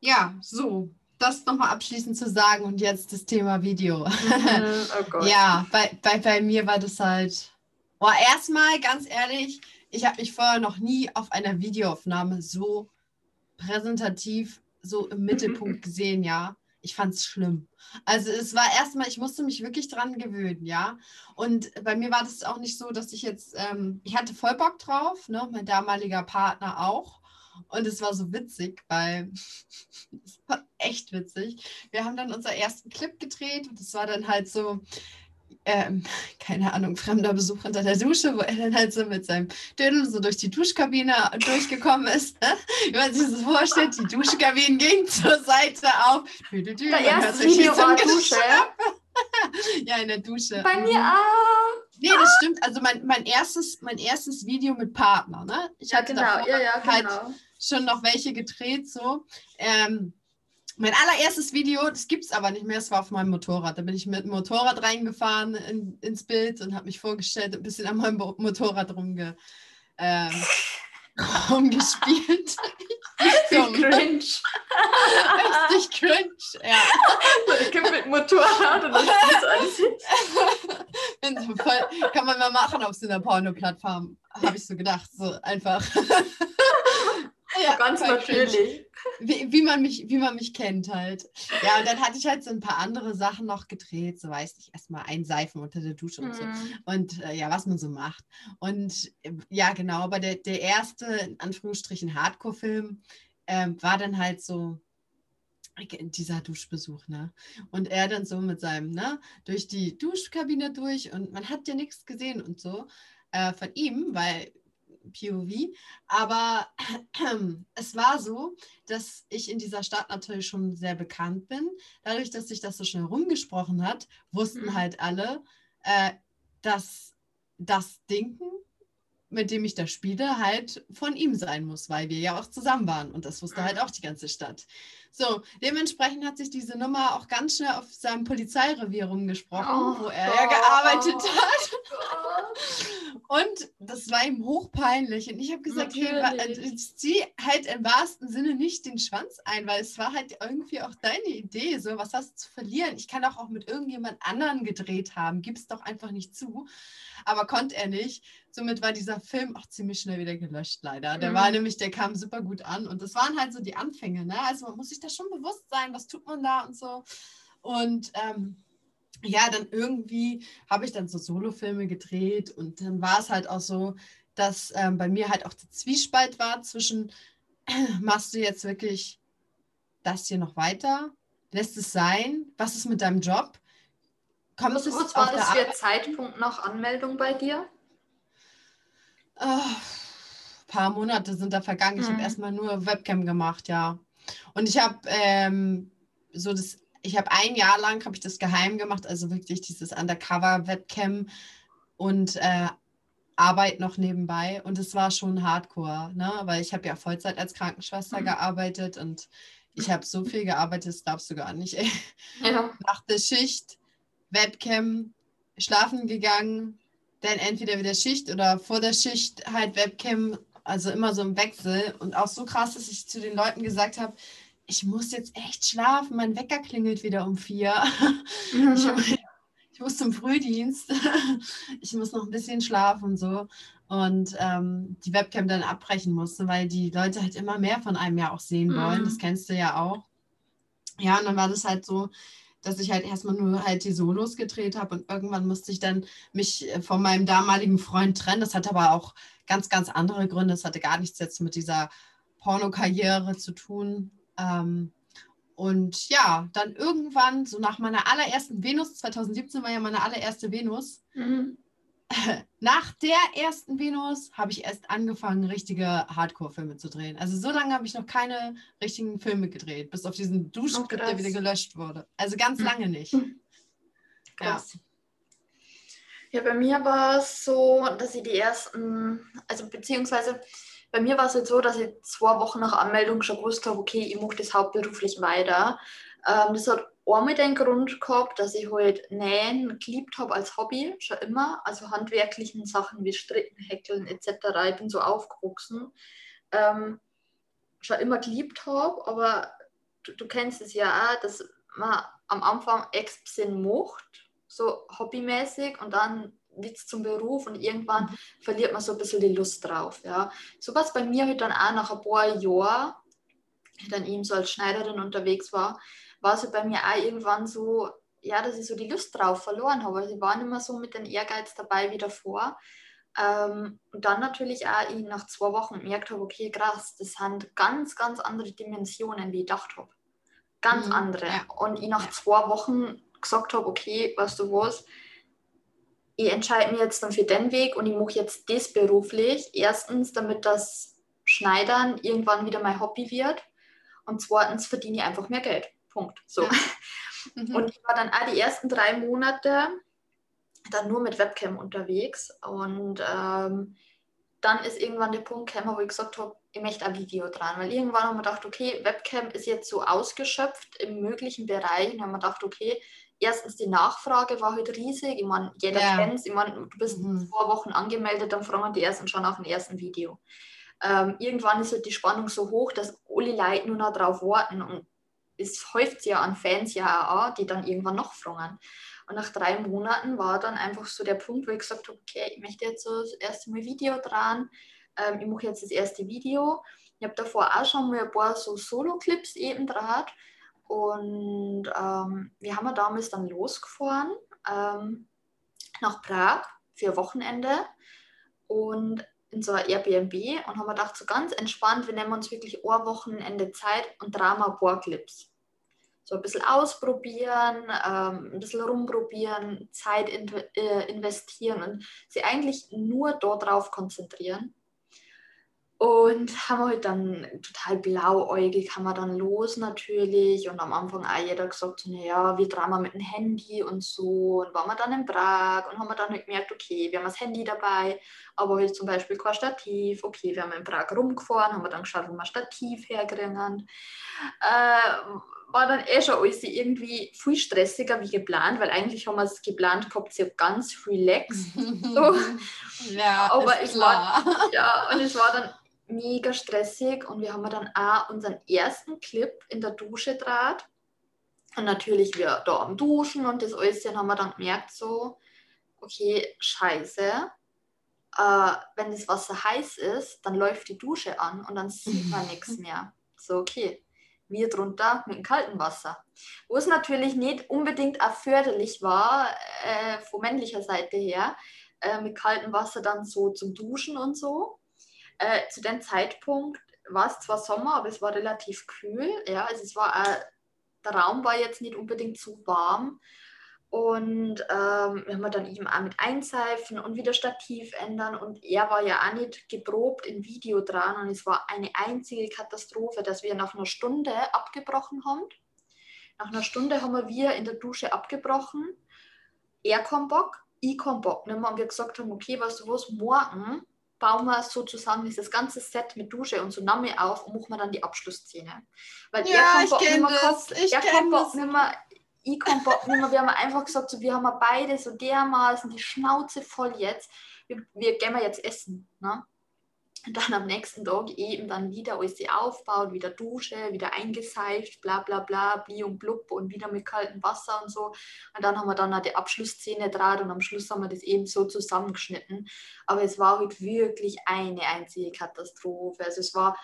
[SPEAKER 2] ja so. Das nochmal abschließend zu sagen und jetzt das Thema Video. Mhm, oh ja, bei, bei, bei mir war das halt. Boah, erstmal ganz ehrlich, ich habe mich vorher noch nie auf einer Videoaufnahme so präsentativ, so im Mittelpunkt gesehen, ja ich fand es schlimm. Also es war erstmal, ich musste mich wirklich dran gewöhnen, ja. Und bei mir war das auch nicht so, dass ich jetzt, ähm, ich hatte voll Bock drauf, ne? mein damaliger Partner auch. Und es war so witzig, weil echt witzig. Wir haben dann unseren ersten Clip gedreht und es war dann halt so, ähm, keine Ahnung, fremder Besuch unter der Dusche, wo er dann halt so mit seinem Dödel so durch die Duschkabine durchgekommen ist. Ne? Wie man sich das vorstellt, die Duschkabine ging zur Seite auf. Dü, dü, dü,
[SPEAKER 1] der erste Video war Dusche.
[SPEAKER 2] ja, in der Dusche.
[SPEAKER 1] Bei mir mhm. auch.
[SPEAKER 2] Nee, das stimmt. Also mein, mein, erstes, mein erstes Video mit Partner, ne?
[SPEAKER 1] Ich hatte ja, genau. ja, ja,
[SPEAKER 2] halt genau. halt schon noch welche gedreht, so. Ähm, mein allererstes Video, das gibt es aber nicht mehr, es war auf meinem Motorrad. Da bin ich mit dem Motorrad reingefahren in, ins Bild und habe mich vorgestellt, ein bisschen an meinem Motorrad rumge, ähm, rumgespielt.
[SPEAKER 1] Richtig cringe.
[SPEAKER 2] Richtig cringe, ja.
[SPEAKER 1] Ich komme mit Motorrad und das ist
[SPEAKER 2] alles. voll, kann man mal machen auf so einer Porno-Plattform, habe ich so gedacht. So einfach.
[SPEAKER 1] Ja, ganz natürlich.
[SPEAKER 2] Wie, wie, man mich, wie man mich kennt halt. Ja, und dann hatte ich halt so ein paar andere Sachen noch gedreht, so weiß ich, erstmal einseifen unter der Dusche und so. Mhm. Und äh, ja, was man so macht. Und äh, ja, genau, aber der, der erste, in Anführungsstrichen, Hardcore-Film äh, war dann halt so, dieser Duschbesuch, ne? Und er dann so mit seinem, ne, durch die Duschkabine durch und man hat ja nichts gesehen und so äh, von ihm, weil POV. Aber es war so, dass ich in dieser Stadt natürlich schon sehr bekannt bin. Dadurch, dass sich das so schnell rumgesprochen hat, wussten mhm. halt alle, äh, dass das Dinken, mit dem ich da spiele, halt von ihm sein muss, weil wir ja auch zusammen waren. Und das wusste halt auch die ganze Stadt. So, dementsprechend hat sich diese Nummer auch ganz schnell auf seinem Polizeirevier rumgesprochen, oh, wo er ja gearbeitet hat. Und das war ihm hochpeinlich. Und ich habe gesagt, Natürlich. hey, zieh halt im wahrsten Sinne nicht den Schwanz ein, weil es war halt irgendwie auch deine Idee. So, was hast du zu verlieren? Ich kann auch, auch mit irgendjemand anderen gedreht haben. Gib es doch einfach nicht zu. Aber konnte er nicht. Somit war dieser Film auch ziemlich schnell wieder gelöscht, leider. Der mhm. war nämlich, der kam super gut an. Und das waren halt so die Anfänge. Ne? Also man muss sich da schon bewusst sein, was tut man da und so. Und ähm, ja, dann irgendwie habe ich dann so Solofilme gedreht und dann war es halt auch so, dass ähm, bei mir halt auch der Zwiespalt war zwischen, machst du jetzt wirklich das hier noch weiter? Lässt es sein? Was ist mit deinem Job?
[SPEAKER 1] Kommt was, was war das für Zeitpunkt nach Anmeldung bei dir?
[SPEAKER 2] Ein oh, paar Monate sind da vergangen. Ich habe mhm. erstmal nur Webcam gemacht, ja. Und ich habe ähm, so das ich habe ein Jahr lang habe ich das geheim gemacht, also wirklich dieses Undercover-Webcam und äh, Arbeit noch nebenbei. Und es war schon Hardcore, ne? weil ich habe ja Vollzeit als Krankenschwester mhm. gearbeitet und ich habe so viel gearbeitet, das glaubst du gar nicht. Ja. Nach der Schicht, Webcam, schlafen gegangen, dann entweder wieder Schicht oder vor der Schicht halt Webcam, also immer so im Wechsel. Und auch so krass, dass ich zu den Leuten gesagt habe, ich muss jetzt echt schlafen, mein Wecker klingelt wieder um vier. Mhm. Ich, ich, muss zum Frühdienst, ich muss noch ein bisschen schlafen und so. Und ähm, die Webcam dann abbrechen musste, weil die Leute halt immer mehr von einem ja auch sehen wollen. Mhm. Das kennst du ja auch. Ja, und dann war das halt so, dass ich halt erstmal nur halt die Solos gedreht habe und irgendwann musste ich dann mich äh, von meinem damaligen Freund trennen. Das hatte aber auch ganz, ganz andere Gründe. Das hatte gar nichts jetzt mit dieser Pornokarriere zu tun. Ähm, und ja, dann irgendwann, so nach meiner allerersten Venus, 2017 war ja meine allererste Venus, mhm. nach der ersten Venus habe ich erst angefangen, richtige Hardcore-Filme zu drehen. Also so lange habe ich noch keine richtigen Filme gedreht, bis auf diesen Duschclip,
[SPEAKER 1] Oh,
[SPEAKER 2] der wieder gelöscht wurde. Also ganz lange nicht. Ja.
[SPEAKER 1] Krass. Ja, bei mir war es so, dass ich die ersten, also beziehungsweise bei mir war es jetzt so, dass ich zwei Wochen nach Anmeldung schon gewusst habe, okay, ich mache das hauptberuflich weiter. Ähm, das hat einmal den Grund gehabt, dass ich halt Nähen geliebt habe als Hobby, schon immer. Also handwerklichen Sachen wie Stricken, Häkeln etc. Ich bin so aufgewachsen. Ähm, schon immer geliebt habe, aber du, du kennst es ja auch, dass man am Anfang echt bisschen macht, so hobbymäßig und dann wird es zum Beruf und irgendwann verliert man so ein bisschen die Lust drauf. Ja. So was bei mir halt dann auch nach ein paar Jahren, ich dann eben so als Schneiderin unterwegs war, war es bei mir auch irgendwann so, ja, dass ich so die Lust drauf verloren habe. Also ich war nicht mehr so mit dem Ehrgeiz dabei wie davor. Ähm, und dann natürlich auch ich nach zwei Wochen gemerkt habe, okay, krass, das sind ganz, ganz andere Dimensionen, wie ich gedacht habe. Ganz
[SPEAKER 2] Mhm,
[SPEAKER 1] andere.
[SPEAKER 2] ja.
[SPEAKER 1] Und ich nach zwei Wochen gesagt habe, okay, weißt du was, ich entscheide mich jetzt dann für den Weg und ich mache jetzt das beruflich. Erstens, damit das Schneidern irgendwann wieder mein Hobby wird. Und zweitens verdiene ich einfach mehr Geld. Punkt. So.
[SPEAKER 2] Ja. Mhm.
[SPEAKER 1] Und ich war dann auch die ersten drei Monate dann nur mit Webcam unterwegs. Und ähm, dann ist irgendwann der Punkt gekommen, wo ich gesagt habe, ich möchte ein Video dran. Weil irgendwann haben wir gedacht, okay, Webcam ist jetzt so ausgeschöpft im möglichen Bereich. Und haben wir gedacht, okay, erstens die Nachfrage war halt riesig. Ich meine, jeder
[SPEAKER 2] Ja.
[SPEAKER 1] kennt es. Ich meine, du bist
[SPEAKER 2] Mhm.
[SPEAKER 1] zwei Wochen angemeldet, dann fragen die ersten schon nach dem ersten Video. Ähm, irgendwann ist halt die Spannung so hoch, dass alle Leute nur noch drauf warten. Und es häuft ja an Fans ja auch die dann irgendwann noch fragen. Und nach drei Monaten war dann einfach so der Punkt, wo ich gesagt habe, okay, ich möchte jetzt so das erste Mal Video dran. Ähm, ich mache jetzt das erste Video. Ich habe davor auch schon mal ein paar so Solo-Clips eben draht. Und ähm, wir haben ja damals dann losgefahren ähm, nach Prag für Wochenende und in so ein Airbnb und haben gedacht, so ganz entspannt, wir nehmen uns wirklich ein Wochenende Zeit und paar Clips. So ein bisschen ausprobieren, ähm, ein bisschen rumprobieren, Zeit in, äh, investieren und sie eigentlich nur darauf konzentrieren. Und haben wir halt dann total blauäugig, haben wir dann los natürlich und am Anfang auch jeder gesagt, so, naja, wir drehen mal mit dem Handy und so und waren wir dann in Prag und haben wir dann halt gemerkt, okay, wir haben das Handy dabei, aber halt zum Beispiel kein Stativ, okay, wir haben in Prag rumgefahren, haben wir dann geschaut, wo wir Stativ herkriegen. Äh, war dann eh schon alles irgendwie viel stressiger wie geplant, weil eigentlich haben wir es geplant gehabt, so ganz relaxed. So.
[SPEAKER 2] Ja,
[SPEAKER 1] Aber ich war-
[SPEAKER 2] klar.
[SPEAKER 1] Ja, und es war dann mega stressig und wir haben dann auch unseren ersten Clip in der Dusche draht. Und natürlich wir da am Duschen und das alles, dann haben wir dann gemerkt, so, okay, scheiße, äh, wenn das Wasser heiß ist, dann läuft die Dusche an und dann sieht man nichts mehr. So, okay, wir drunter mit dem kalten Wasser. Wo es natürlich nicht unbedingt auch förderlich war, äh, von männlicher Seite her, äh, mit kaltem Wasser dann so zum Duschen und so. Äh, zu dem Zeitpunkt war es zwar Sommer, aber es war relativ kühl. Ja, also es war äh, der Raum war jetzt nicht unbedingt zu warm. Und ähm, wir haben dann eben auch mit einseifen und wieder Stativ ändern. Und er war ja auch nicht geprobt in Video dran. Und es war eine einzige Katastrophe, dass wir nach einer Stunde abgebrochen haben. Nach einer Stunde haben wir in der Dusche abgebrochen. Er kommt Bock, ich komme Bock. nicht mehr. Und wir gesagt haben, okay, weißt du was, morgen bauen wir sozusagen dieses ganze Set mit Dusche und Tsunami auf und machen wir dann die Abschlussszene. Weil
[SPEAKER 2] Ja,
[SPEAKER 1] keinen
[SPEAKER 2] ich
[SPEAKER 1] Bock nicht
[SPEAKER 2] kenn
[SPEAKER 1] mehr
[SPEAKER 2] das,
[SPEAKER 1] gehabt,
[SPEAKER 2] ich
[SPEAKER 1] er
[SPEAKER 2] kenn das.
[SPEAKER 1] nicht mehr, ich keinen Bock nicht mehr. Wir haben einfach gesagt, so, wir haben beide so dermaßen die Schnauze voll jetzt. Wir, wir gehen wir jetzt essen. Ne? Dann am nächsten Tag eben dann wieder alles aufbaut, wieder Dusche, wieder eingeseift, bla bla bla, bli und blub und wieder mit kaltem Wasser und so. Und dann haben wir dann auch die Abschlussszene draht und am Schluss haben wir das eben so zusammengeschnitten. Aber es war halt wirklich eine einzige Katastrophe. Also es war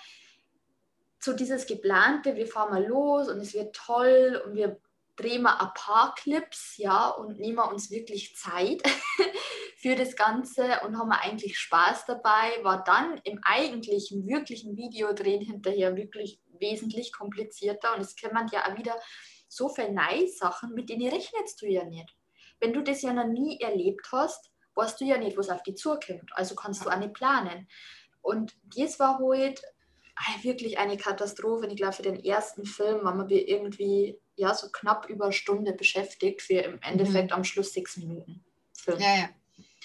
[SPEAKER 1] so dieses geplante, wir fahren mal los und es wird toll und wir drehen mal ein paar Clips, ja, und nehmen uns wirklich Zeit für das Ganze und haben eigentlich Spaß dabei, war dann im eigentlichen, wirklichen Videodrehen hinterher wirklich wesentlich komplizierter und es kommen ja auch wieder so viele neue Sachen, mit denen rechnest du ja nicht. Wenn du das ja noch nie erlebt hast, weißt du ja nicht, was auf die zukommt. Also kannst du auch nicht planen. Und das war halt wirklich eine Katastrophe. Ich glaube, für den ersten Film waren wir irgendwie ja, so knapp über eine Stunde beschäftigt, für im Endeffekt mhm. am Schluss sechs Minuten
[SPEAKER 2] Film. Ja, ja.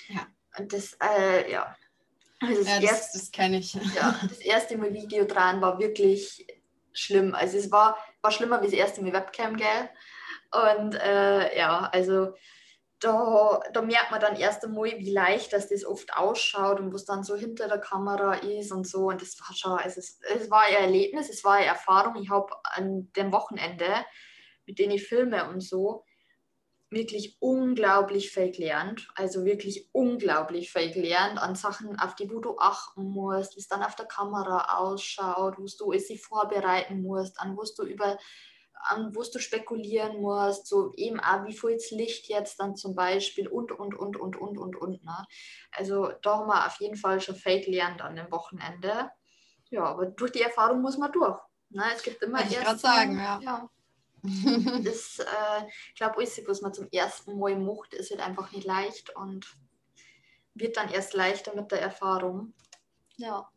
[SPEAKER 2] Ja.
[SPEAKER 1] Und das, äh, ja.
[SPEAKER 2] Also das, ja, das, das kenne ich.
[SPEAKER 1] Ja, das erste Mal Video dran war wirklich schlimm. Also es war, war schlimmer wie das erste Mal Webcam, gell? Und äh, ja, also da, da merkt man dann erst einmal, wie leicht dass das oft ausschaut und was dann so hinter der Kamera ist und so. Und das war schon, also es, es war ein Erlebnis, es war eine Erfahrung. Ich habe an dem Wochenende, mit denen ich filme und so, wirklich unglaublich viel gelernt. Also wirklich unglaublich viel gelernt an Sachen, auf die wo du achten musst, wie es dann auf der Kamera ausschaut, wo du es sich vorbereiten musst, an was du über an wo du spekulieren musst, so eben auch, wie viel Licht jetzt dann zum Beispiel und, und, und, und, und, und, und. Ne? Also da haben wir auf jeden Fall schon viel gelernt an dem Wochenende. Ja, aber durch die Erfahrung muss man durch. Ne? Es gibt immer
[SPEAKER 2] erst... Ich gerade sagen, ja. ja
[SPEAKER 1] das, äh, ich glaube, alles, was man zum ersten Mal macht, ist halt einfach nicht leicht und wird dann erst leichter mit der Erfahrung. Ja.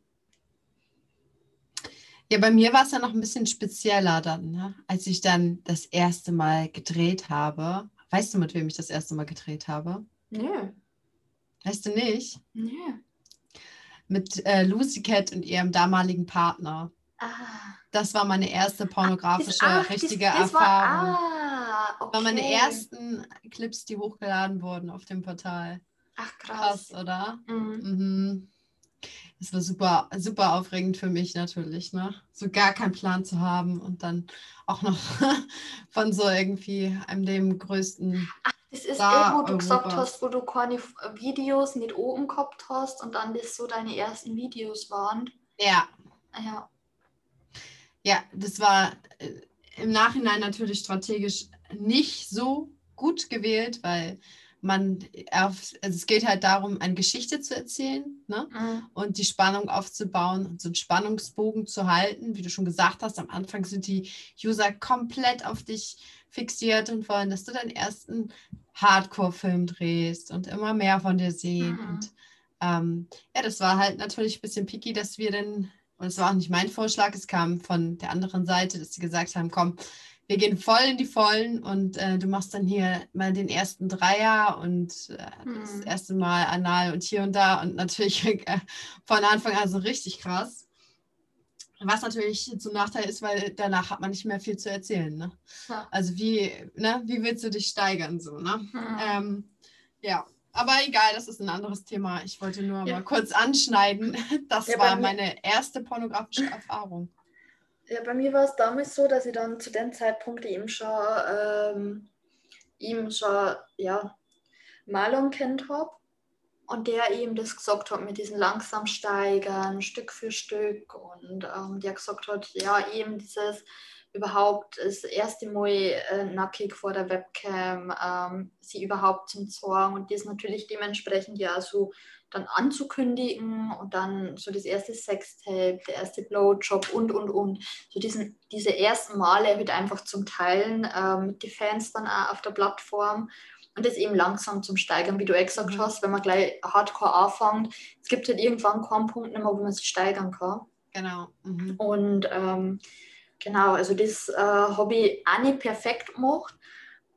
[SPEAKER 2] Ja, bei mir war es ja noch ein bisschen spezieller dann, ne? als ich dann das erste Mal gedreht habe. Weißt du, mit wem ich das erste Mal gedreht habe?
[SPEAKER 1] Nö.
[SPEAKER 2] Weißt du nicht?
[SPEAKER 1] Nö.
[SPEAKER 2] Mit äh, Lucy Cat und ihrem damaligen Partner.
[SPEAKER 1] Ah.
[SPEAKER 2] Das war meine erste pornografische ach, richtige das, das Erfahrung. War, ah, okay. war meine ersten Clips, die hochgeladen wurden auf dem Portal.
[SPEAKER 1] Ach krass.
[SPEAKER 2] Krass, oder?
[SPEAKER 1] Mhm.
[SPEAKER 2] Mhm. Das war super, super aufregend für mich natürlich, ne? So gar keinen Plan zu haben und dann auch noch von so irgendwie einem dem größten.
[SPEAKER 1] Ach, das ist eh, wo du gesagt hast, wo du keine Videos nicht oben gehabt hast und dann das so deine ersten Videos waren.
[SPEAKER 2] Ja.
[SPEAKER 1] Ja.
[SPEAKER 2] Ja, das war äh, im Nachhinein natürlich strategisch nicht so gut gewählt, weil man also es geht halt darum, eine Geschichte zu erzählen ne? Mhm. und die Spannung aufzubauen und so einen Spannungsbogen zu halten. Wie du schon gesagt hast, am Anfang sind die User komplett auf dich fixiert und wollen, dass du deinen ersten Hardcore-Film drehst und immer mehr von dir sehen. Mhm. Und ähm, ja, das war halt natürlich ein bisschen picky, dass wir dann und es war auch nicht mein Vorschlag, es kam von der anderen Seite, dass sie gesagt haben, komm, wir gehen voll in die Vollen und äh, du machst dann hier mal den ersten Dreier und äh, mhm. das erste Mal anal und hier und da und natürlich äh, von Anfang an so richtig krass. Was natürlich zum Nachteil ist, weil danach hat man nicht mehr viel zu erzählen. Ne? Ja. Also wie, ne, wie willst du dich steigern so, ne? Mhm. Ähm, ja, aber egal, das ist ein anderes Thema. Ich wollte nur ja. mal kurz anschneiden. Das ja, war meine erste pornografische Erfahrung.
[SPEAKER 1] Ja, bei mir war es damals so, dass ich dann zu dem Zeitpunkt eben schon, ähm, eben schon ja, Malung kennt habe. Und der eben das gesagt hat mit diesen langsam steigern, Stück für Stück. Und ähm, der gesagt hat, ja, eben dieses überhaupt das erste Mal äh, nackig vor der Webcam, ähm, sie überhaupt zum Zorn und das natürlich dementsprechend ja so dann anzukündigen und dann so das erste Sextape, der erste Blowjob und und und. So diesen, diese ersten Male halt einfach zum Teilen äh, mit den Fans dann auch auf der Plattform und das eben langsam zum Steigern, wie du eh gesagt mhm. hast, wenn man gleich hardcore anfängt. Es gibt halt irgendwann keinen Punkt mehr, wo man sich steigern kann.
[SPEAKER 2] Genau. Mhm.
[SPEAKER 1] Und ähm, Genau, also das äh, habe ich auch nicht perfekt gemacht,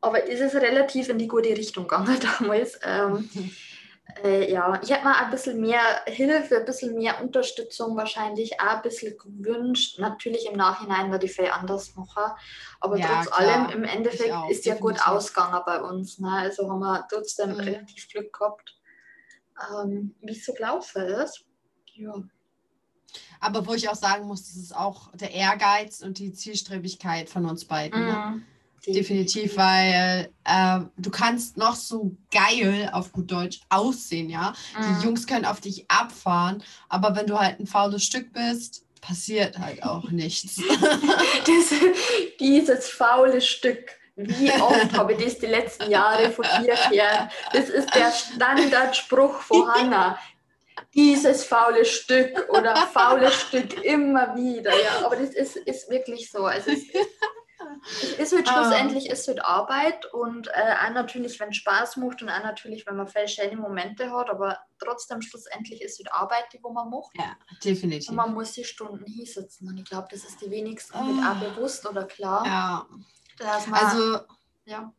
[SPEAKER 1] aber es ist relativ in die gute Richtung gegangen damals. Ähm, äh, ja, ich hätte mir ein bisschen mehr Hilfe, ein bisschen mehr Unterstützung wahrscheinlich auch ein bisschen gewünscht. Natürlich im Nachhinein würde ich viel anders machen, aber ja, trotz klar. allem im Endeffekt ist ja gut ausgegangen bei uns. Ne? Also haben wir trotzdem mhm. relativ Glück gehabt, ähm, wie es so gelaufen ist. Ja.
[SPEAKER 2] Aber wo ich auch sagen muss, das ist auch der Ehrgeiz und die Zielstrebigkeit von uns beiden. Ne? Mhm. Ne? Definitiv, weil äh, du kannst noch so geil auf gut Deutsch aussehen, ja. Mhm. Die Jungs können auf dich abfahren, aber wenn du halt ein faules Stück bist, passiert halt auch nichts.
[SPEAKER 1] das, dieses faule Stück. Wie oft habe ich das die letzten Jahre von dir gehört? Das ist der Standardspruch von Hannah dieses faule Stück oder faule Stück immer wieder. Ja, aber das ist, ist wirklich so. Also es, es ist halt ah. schlussendlich ist halt Arbeit und äh, auch natürlich, wenn Spaß macht und auch natürlich, wenn man viele schöne Momente hat, aber trotzdem schlussendlich ist halt Arbeit, die wo man macht.
[SPEAKER 2] Ja, definitiv.
[SPEAKER 1] Und man muss die Stunden hinsetzen und ich glaube, das ist die wenigsten oh. auch bewusst oder klar.
[SPEAKER 2] Ja. Also, ja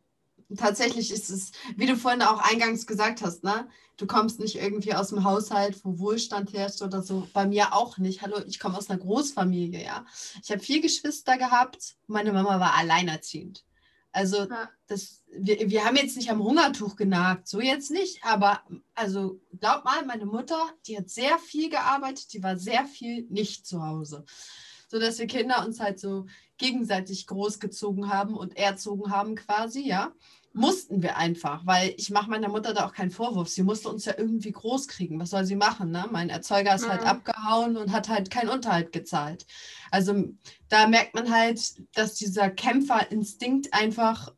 [SPEAKER 2] tatsächlich ist es, wie du vorhin auch eingangs gesagt hast, ne? Du kommst nicht irgendwie aus dem Haushalt, wo Wohlstand herrscht oder so. Bei mir auch nicht. Hallo, ich komme aus einer Großfamilie, ja. Ich habe vier Geschwister gehabt. Meine Mama war alleinerziehend. Also ja. das, wir, wir haben jetzt nicht am Hungertuch genagt, so jetzt nicht, aber also glaub mal, meine Mutter, die hat sehr viel gearbeitet, die war sehr viel nicht zu Hause. So dass wir Kinder uns halt so gegenseitig großgezogen haben und erzogen haben quasi, ja, mussten wir einfach, weil ich mache meiner Mutter da auch keinen Vorwurf. Sie musste uns ja irgendwie groß kriegen. Was soll sie machen? Ne? Mein Erzeuger ist halt mhm. halt abgehauen und hat halt keinen Unterhalt gezahlt. Also da merkt man halt, dass dieser Kämpferinstinkt einfach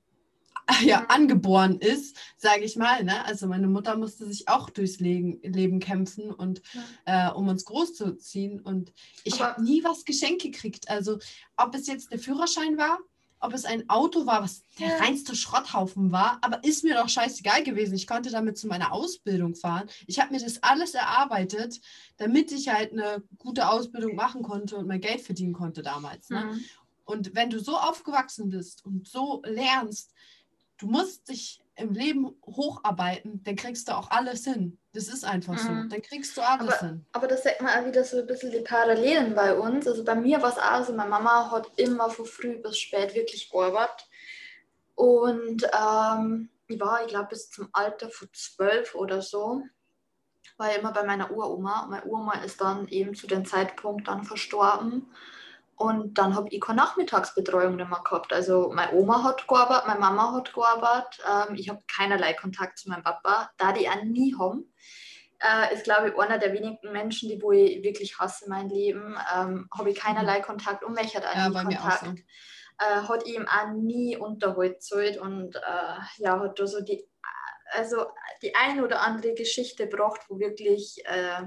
[SPEAKER 2] ja, angeboren ist, sage ich mal. Ne? Also meine Mutter musste sich auch durchs Leben, Leben kämpfen und ja. äh, um uns großzuziehen. Und ich habe nie was geschenkt gekriegt. Also ob es jetzt der Führerschein war, ob es ein Auto war, was der reinste Schrotthaufen war, aber ist mir doch scheißegal gewesen. Ich konnte damit zu meiner Ausbildung fahren. Ich habe mir das alles erarbeitet, damit ich halt eine gute Ausbildung machen konnte und mein Geld verdienen konnte damals. Ne? Mhm. Und wenn du so aufgewachsen bist und so lernst, du musst dich im Leben hocharbeiten, dann kriegst du auch alles hin. Das ist einfach mhm. so. Dann kriegst du alles
[SPEAKER 1] aber,
[SPEAKER 2] hin.
[SPEAKER 1] Aber das sagt man auch wieder so ein bisschen die Parallelen bei uns. Also bei mir war es auch so, meine Mama hat immer von früh bis spät wirklich gearbeitet. Und ähm, ich war, ich glaube, bis zum Alter von zwölf oder so, war ich immer bei meiner Uroma. Meine Uroma ist dann eben zu dem Zeitpunkt dann verstorben. Und dann habe ich keine Nachmittagsbetreuung mehr gehabt. Also meine Oma hat gearbeitet, meine Mama hat gearbeitet. Ähm, ich habe keinerlei Kontakt zu meinem Papa, da die auch nie haben. Äh, ist, glaube ich, einer der wenigen Menschen, die wo ich wirklich hasse in meinem Leben. Ähm, habe ich keinerlei Kontakt und mich hat auch ja, nie Kontakt. Auch so. äh, hat ihm auch nie Unterhalt gezahlt und äh, ja, hat da so die, also die ein oder andere Geschichte gebracht, wo wirklich, äh,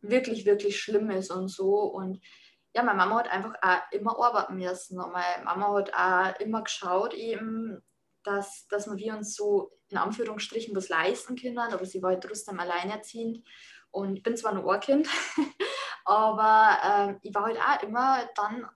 [SPEAKER 1] wirklich, wirklich schlimm ist und so. Und ja, meine Mama hat einfach auch immer arbeiten müssen. Und meine Mama hat auch immer geschaut, eben, dass, dass wir uns so in Anführungsstrichen was leisten können, aber sie war halt trotzdem alleinerziehend. Und ich bin zwar ein Ohrkind, aber ähm, ich war halt auch immer dann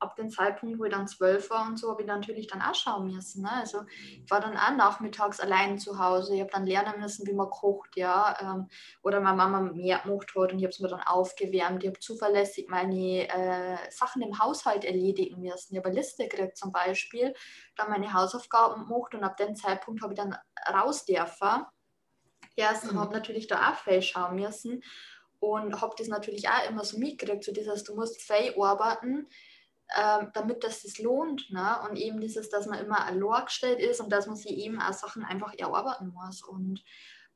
[SPEAKER 1] ab dem Zeitpunkt, wo ich dann zwölf war und so, habe ich natürlich dann auch schauen müssen. Ne? Also ich war dann auch nachmittags allein zu Hause. Ich habe dann lernen müssen, wie man kocht, ja. Ähm, oder meine Mama mehr gemacht hat und ich habe es mir dann aufgewärmt. Ich habe zuverlässig meine äh, Sachen im Haushalt erledigen müssen. Ich habe eine Liste gekriegt zum Beispiel, dann meine Hausaufgaben gemacht und ab dem Zeitpunkt habe ich dann raus dürfen. Erst mhm. habe natürlich da auch viel schauen müssen und habe das natürlich auch immer so mitgekriegt, so dieses, du musst viel arbeiten, ähm, damit das sich lohnt. Ne? Und eben dieses, dass man immer allein gestellt ist und dass man sich eben auch Sachen einfach erarbeiten muss. Und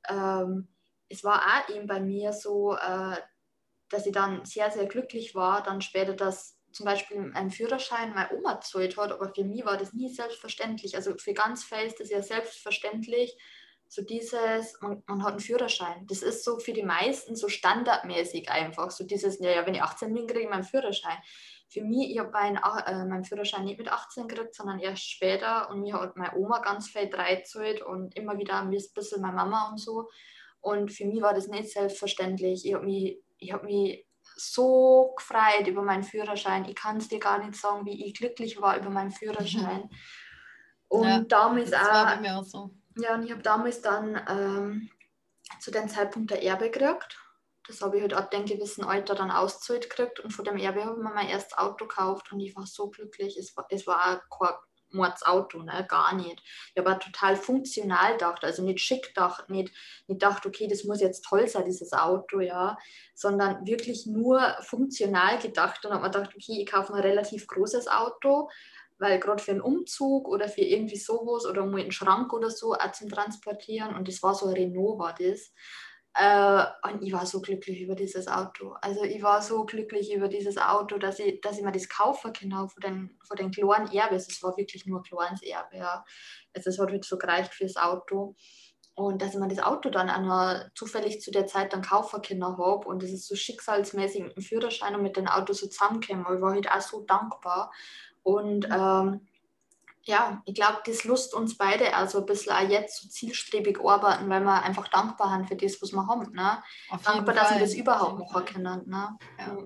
[SPEAKER 1] ähm, es war auch eben bei mir so, äh, dass ich dann sehr, sehr glücklich war, dann später, dass zum Beispiel ein Führerschein meine Oma gezahlt hat, aber für mich war das nie selbstverständlich. Also für ganz viele ist das ja selbstverständlich, so dieses, man, man, hat einen Führerschein. Das ist so für die meisten so standardmäßig einfach. So dieses, ja, ja wenn ich 18 bin, kriege ich meinen Führerschein für mich, ich habe meinen, äh, meinen Führerschein nicht mit 18 gekriegt, sondern erst später und mir hat meine Oma ganz viel dreizahlt und immer wieder ein bisschen meine Mama und so. Und für mich war das nicht selbstverständlich. Ich habe mich, hab mich so gefreut über meinen Führerschein. Ich kann es dir gar nicht sagen, wie ich glücklich war über meinen Führerschein. Und ja, damals auch, auch so. Ja, und ich habe damals dann ähm, zu dem Zeitpunkt der Erbe gekriegt das habe ich halt ab dem gewissen Alter dann auszahlt gekriegt und von dem Erbe habe ich mir mein erstes Auto gekauft und ich war so glücklich. Es war, es war kein Mordsauto, ne? gar nicht. Ich habe total funktional gedacht, also nicht schick gedacht, nicht, nicht gedacht, okay, das muss jetzt toll sein, dieses Auto, ja, sondern wirklich nur funktional gedacht und habe mir gedacht, okay, ich kaufe ein relativ großes Auto, weil gerade für einen Umzug oder für irgendwie sowas oder um einen Schrank oder so auch zum Transportieren und das war so ein Renault war das äh, und ich war so glücklich über dieses Auto. Also ich war so glücklich über dieses Auto, dass ich, dass ich mir das kaufen kann von den, von den kleinen Erbes. Es war wirklich nur kleines Erbe. Ja. Also es hat halt so gereicht fürs Auto. Und dass ich mir das Auto dann auch noch zufällig zu der Zeit dann kaufen können habe. Und das ist so schicksalsmäßig mit dem Führerschein und mit dem Auto so zusammengekommen. Ich war halt auch so dankbar. Und ähm, ja, ich glaube, das lust uns beide also ein bisschen auch jetzt so zielstrebig arbeiten, weil wir einfach dankbar sind für das, was wir haben. Ne? dankbar, dass wir das überhaupt machen können. Ne?
[SPEAKER 2] Ja.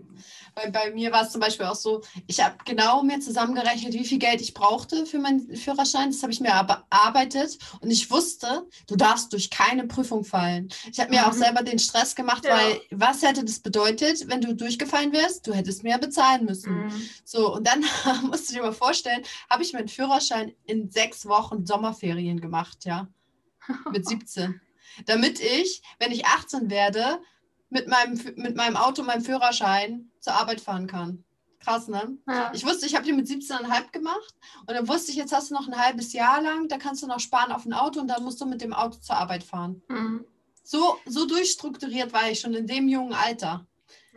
[SPEAKER 2] Weil bei mir war es zum Beispiel auch so, ich habe genau mir zusammengerechnet, wie viel Geld ich brauchte für meinen Führerschein. Das habe ich mir erarbeitet und ich wusste, du darfst durch keine Prüfung fallen. Ich habe mir mhm. auch selber den Stress gemacht, ja. weil was hätte das bedeutet, wenn du durchgefallen wärst? Du hättest mehr bezahlen müssen. Mhm. So, und dann musst du dir mal vorstellen, habe ich meinen Führerschein Führerschein in sechs Wochen Sommerferien gemacht, ja. Mit 17. Damit ich, wenn ich 18 werde, mit meinem, mit meinem Auto, meinem Führerschein zur Arbeit fahren kann. Krass, ne? Ja. Ich wusste, ich habe die mit 17,5 gemacht und dann wusste ich, jetzt hast du noch ein halbes Jahr lang, da kannst du noch sparen auf ein Auto und dann musst du mit dem Auto zur Arbeit fahren. Mhm. So, so durchstrukturiert war ich schon in dem jungen Alter.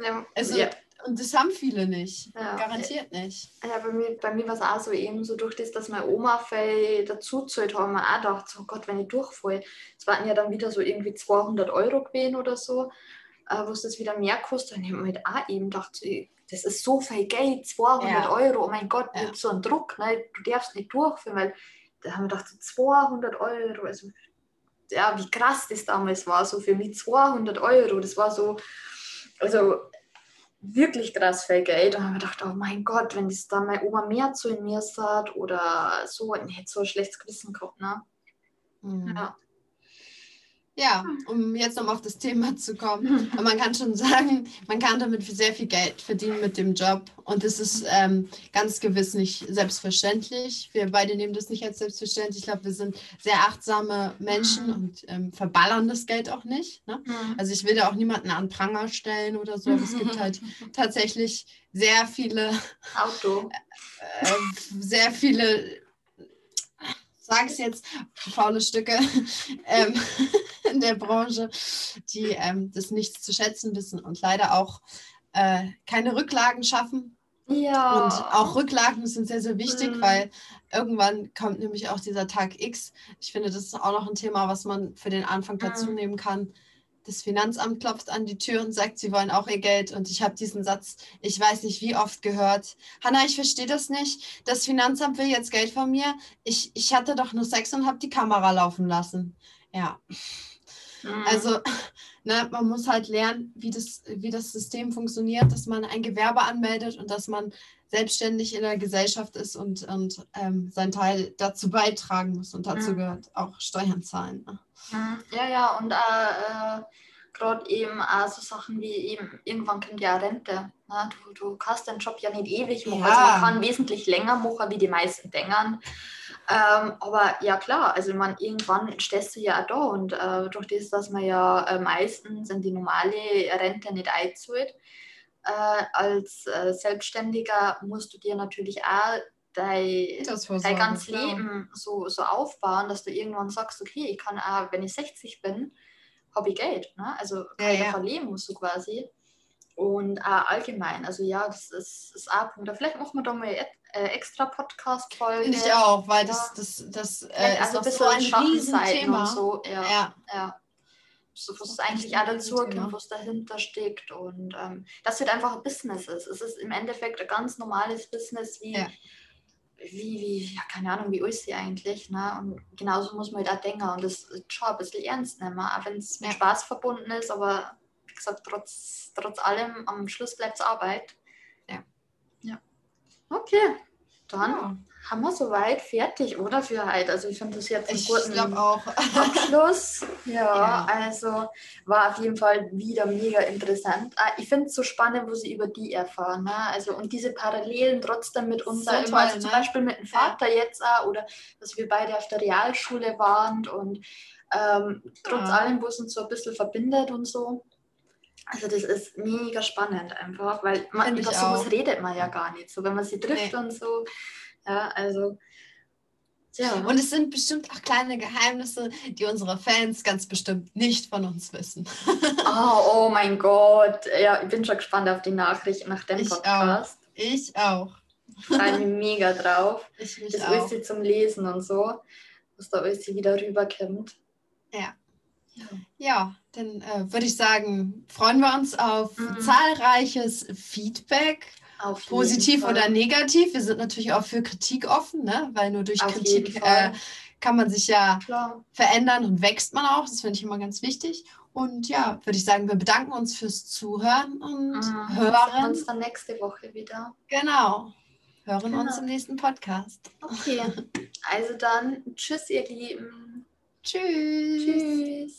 [SPEAKER 2] Ja. Also, ja. Und das haben viele nicht. Ja. Garantiert nicht.
[SPEAKER 1] Ja, bei mir, bei mir war es auch so eben so durch das, dass meine Oma viel dazu zahlt, haben wir auch gedacht, so Gott, wenn ich durchfalle. Es waren ja dann wieder so irgendwie 200 Euro gewesen oder so, äh, wo es das wieder mehr kostet. Und ich habe mir halt auch eben gedacht, das ist so viel Geld, 200 ja. Euro, oh mein Gott, ja. so ein Druck, ne? du darfst nicht durchführen, weil da haben wir gedacht, so 200 Euro, also ja, wie krass das damals war, so für mich 200 Euro, das war so, also wirklich krass viel Geld. Und habe ich gedacht, oh mein Gott, wenn das dann meine Oma mehr zu in mir sagt oder so, ich hätte so ein schlechtes Gewissen gehabt. Ne? Mhm.
[SPEAKER 2] Ja. Ja, um jetzt nochmal auf das Thema zu kommen. Aber man kann schon sagen, man kann damit sehr viel Geld verdienen mit dem Job. Und es ist ähm, ganz gewiss nicht selbstverständlich. Wir beide nehmen das nicht als selbstverständlich. Ich glaube, wir sind sehr achtsame Menschen mhm. und ähm, verballern das Geld auch nicht. Ne? Also ich will da auch niemanden an Pranger stellen oder so. Aber es gibt halt tatsächlich sehr viele
[SPEAKER 1] Auto.
[SPEAKER 2] Äh, sehr viele sage es jetzt, faule Stücke ähm, in der Branche, die ähm, das nicht zu schätzen wissen und leider auch äh, keine Rücklagen schaffen.
[SPEAKER 1] Ja.
[SPEAKER 2] Und auch Rücklagen sind sehr, sehr wichtig, mhm. weil irgendwann kommt nämlich auch dieser Tag X. Ich finde, das ist auch noch ein Thema, was man für den Anfang dazu mhm. nehmen kann das Finanzamt klopft an die Tür und sagt, sie wollen auch ihr Geld. Und ich habe diesen Satz, ich weiß nicht wie oft gehört. Hanna, ich verstehe das nicht. Das Finanzamt will jetzt Geld von mir. Ich, ich hatte doch nur Sex und habe die Kamera laufen lassen. Ja. Mhm. Also, ne, man muss halt lernen, wie das, wie das System funktioniert, dass man ein Gewerbe anmeldet und dass man selbstständig in der Gesellschaft ist und, und ähm, seinen Teil dazu beitragen muss. Und dazu mhm. gehört auch Steuern zahlen. Ne?
[SPEAKER 1] Mhm. Ja, ja, und äh, äh, gerade eben auch so Sachen wie eben, irgendwann kommt ja Rente. Ne? Du, du kannst den Job ja nicht ewig machen. Ja. Also man kann wesentlich länger machen, wie die meisten denken. Ähm, aber ja klar, also man irgendwann stehst du ja auch da und äh, durch das, dass man ja äh, meistens in die normale Rente nicht einzahlt, äh, als äh, Selbstständiger musst du dir natürlich auch dein, dein ganzes Leben so, so aufbauen, dass du irgendwann sagst, okay, ich kann auch, wenn ich 60 bin, habe ich Geld. Ne? Also kann ja, ich ja. leben du quasi. Und auch allgemein, also ja, das ist, ist auch ein Punkt. Vielleicht machen wir da mal äh, extra Podcast-Folge.
[SPEAKER 2] Finde ich auch, weil das, das, das äh, ist also so ein Riesenthema.
[SPEAKER 1] So. Ja, ja. ja. So, was eigentlich auch dazu kommt, was dahinter steckt. Und ähm, das wird einfach ein Business ist. Es ist im Endeffekt ein ganz normales Business wie, ja wie, wie, ja, keine Ahnung, wie ist sie eigentlich, ne? Und genauso muss man halt auch denken und das schon ein bisschen ernst nehmen, auch wenn es mit. Spaß verbunden ist, aber wie gesagt, trotz, trotz allem, am Schluss bleibt es Arbeit.
[SPEAKER 2] Ja.
[SPEAKER 1] Ja. Okay, dann ja haben wir soweit fertig, oder? Für heute. Also ich finde das jetzt einen guten
[SPEAKER 2] auch.
[SPEAKER 1] Abschluss. Ja, ja, also war auf jeden Fall wieder mega interessant. Ah, ich finde es so spannend, wo sie über die erfahren. Ne? Also und diese Parallelen trotzdem mit uns, so also ne? zum Beispiel mit dem Vater ja. jetzt auch, oder dass wir beide auf der Realschule waren und ähm, trotz allem, wo es uns so ein bisschen verbindet und so. Also das ist mega spannend einfach, weil man, über sowas redet man ja gar nicht. So wenn man sie trifft nee. und so. Ja, also.
[SPEAKER 2] Ja. Und es sind bestimmt auch kleine Geheimnisse, die unsere Fans ganz bestimmt nicht von uns wissen.
[SPEAKER 1] oh, oh mein Gott. Ja, ich bin schon gespannt auf die Nachricht nach dem ich Podcast.
[SPEAKER 2] Auch. Ich auch.
[SPEAKER 1] Ich freue mich mega drauf.
[SPEAKER 2] Ich
[SPEAKER 1] mich das auch. ist zum Lesen und so, was da alles wieder rüberkommt.
[SPEAKER 2] Ja. Ja, ja dann äh, würde ich sagen, freuen wir uns auf mhm. zahlreiches Feedback
[SPEAKER 1] Auf
[SPEAKER 2] positiv oder negativ. Wir sind natürlich auch für Kritik offen, ne? weil nur durch
[SPEAKER 1] Auf
[SPEAKER 2] Kritik äh, kann man sich ja
[SPEAKER 1] Klar.
[SPEAKER 2] verändern und wächst man auch. Das finde ich immer ganz wichtig. Und ja, würde ich sagen, wir bedanken uns fürs Zuhören und
[SPEAKER 1] Mhm. Wir sehen
[SPEAKER 2] hören.
[SPEAKER 1] uns dann nächste Woche wieder.
[SPEAKER 2] Genau. Hören
[SPEAKER 1] Genau.
[SPEAKER 2] uns im nächsten Podcast.
[SPEAKER 1] Okay. Also dann, tschüss, ihr Lieben.
[SPEAKER 2] Tschüss.
[SPEAKER 1] Tschüss.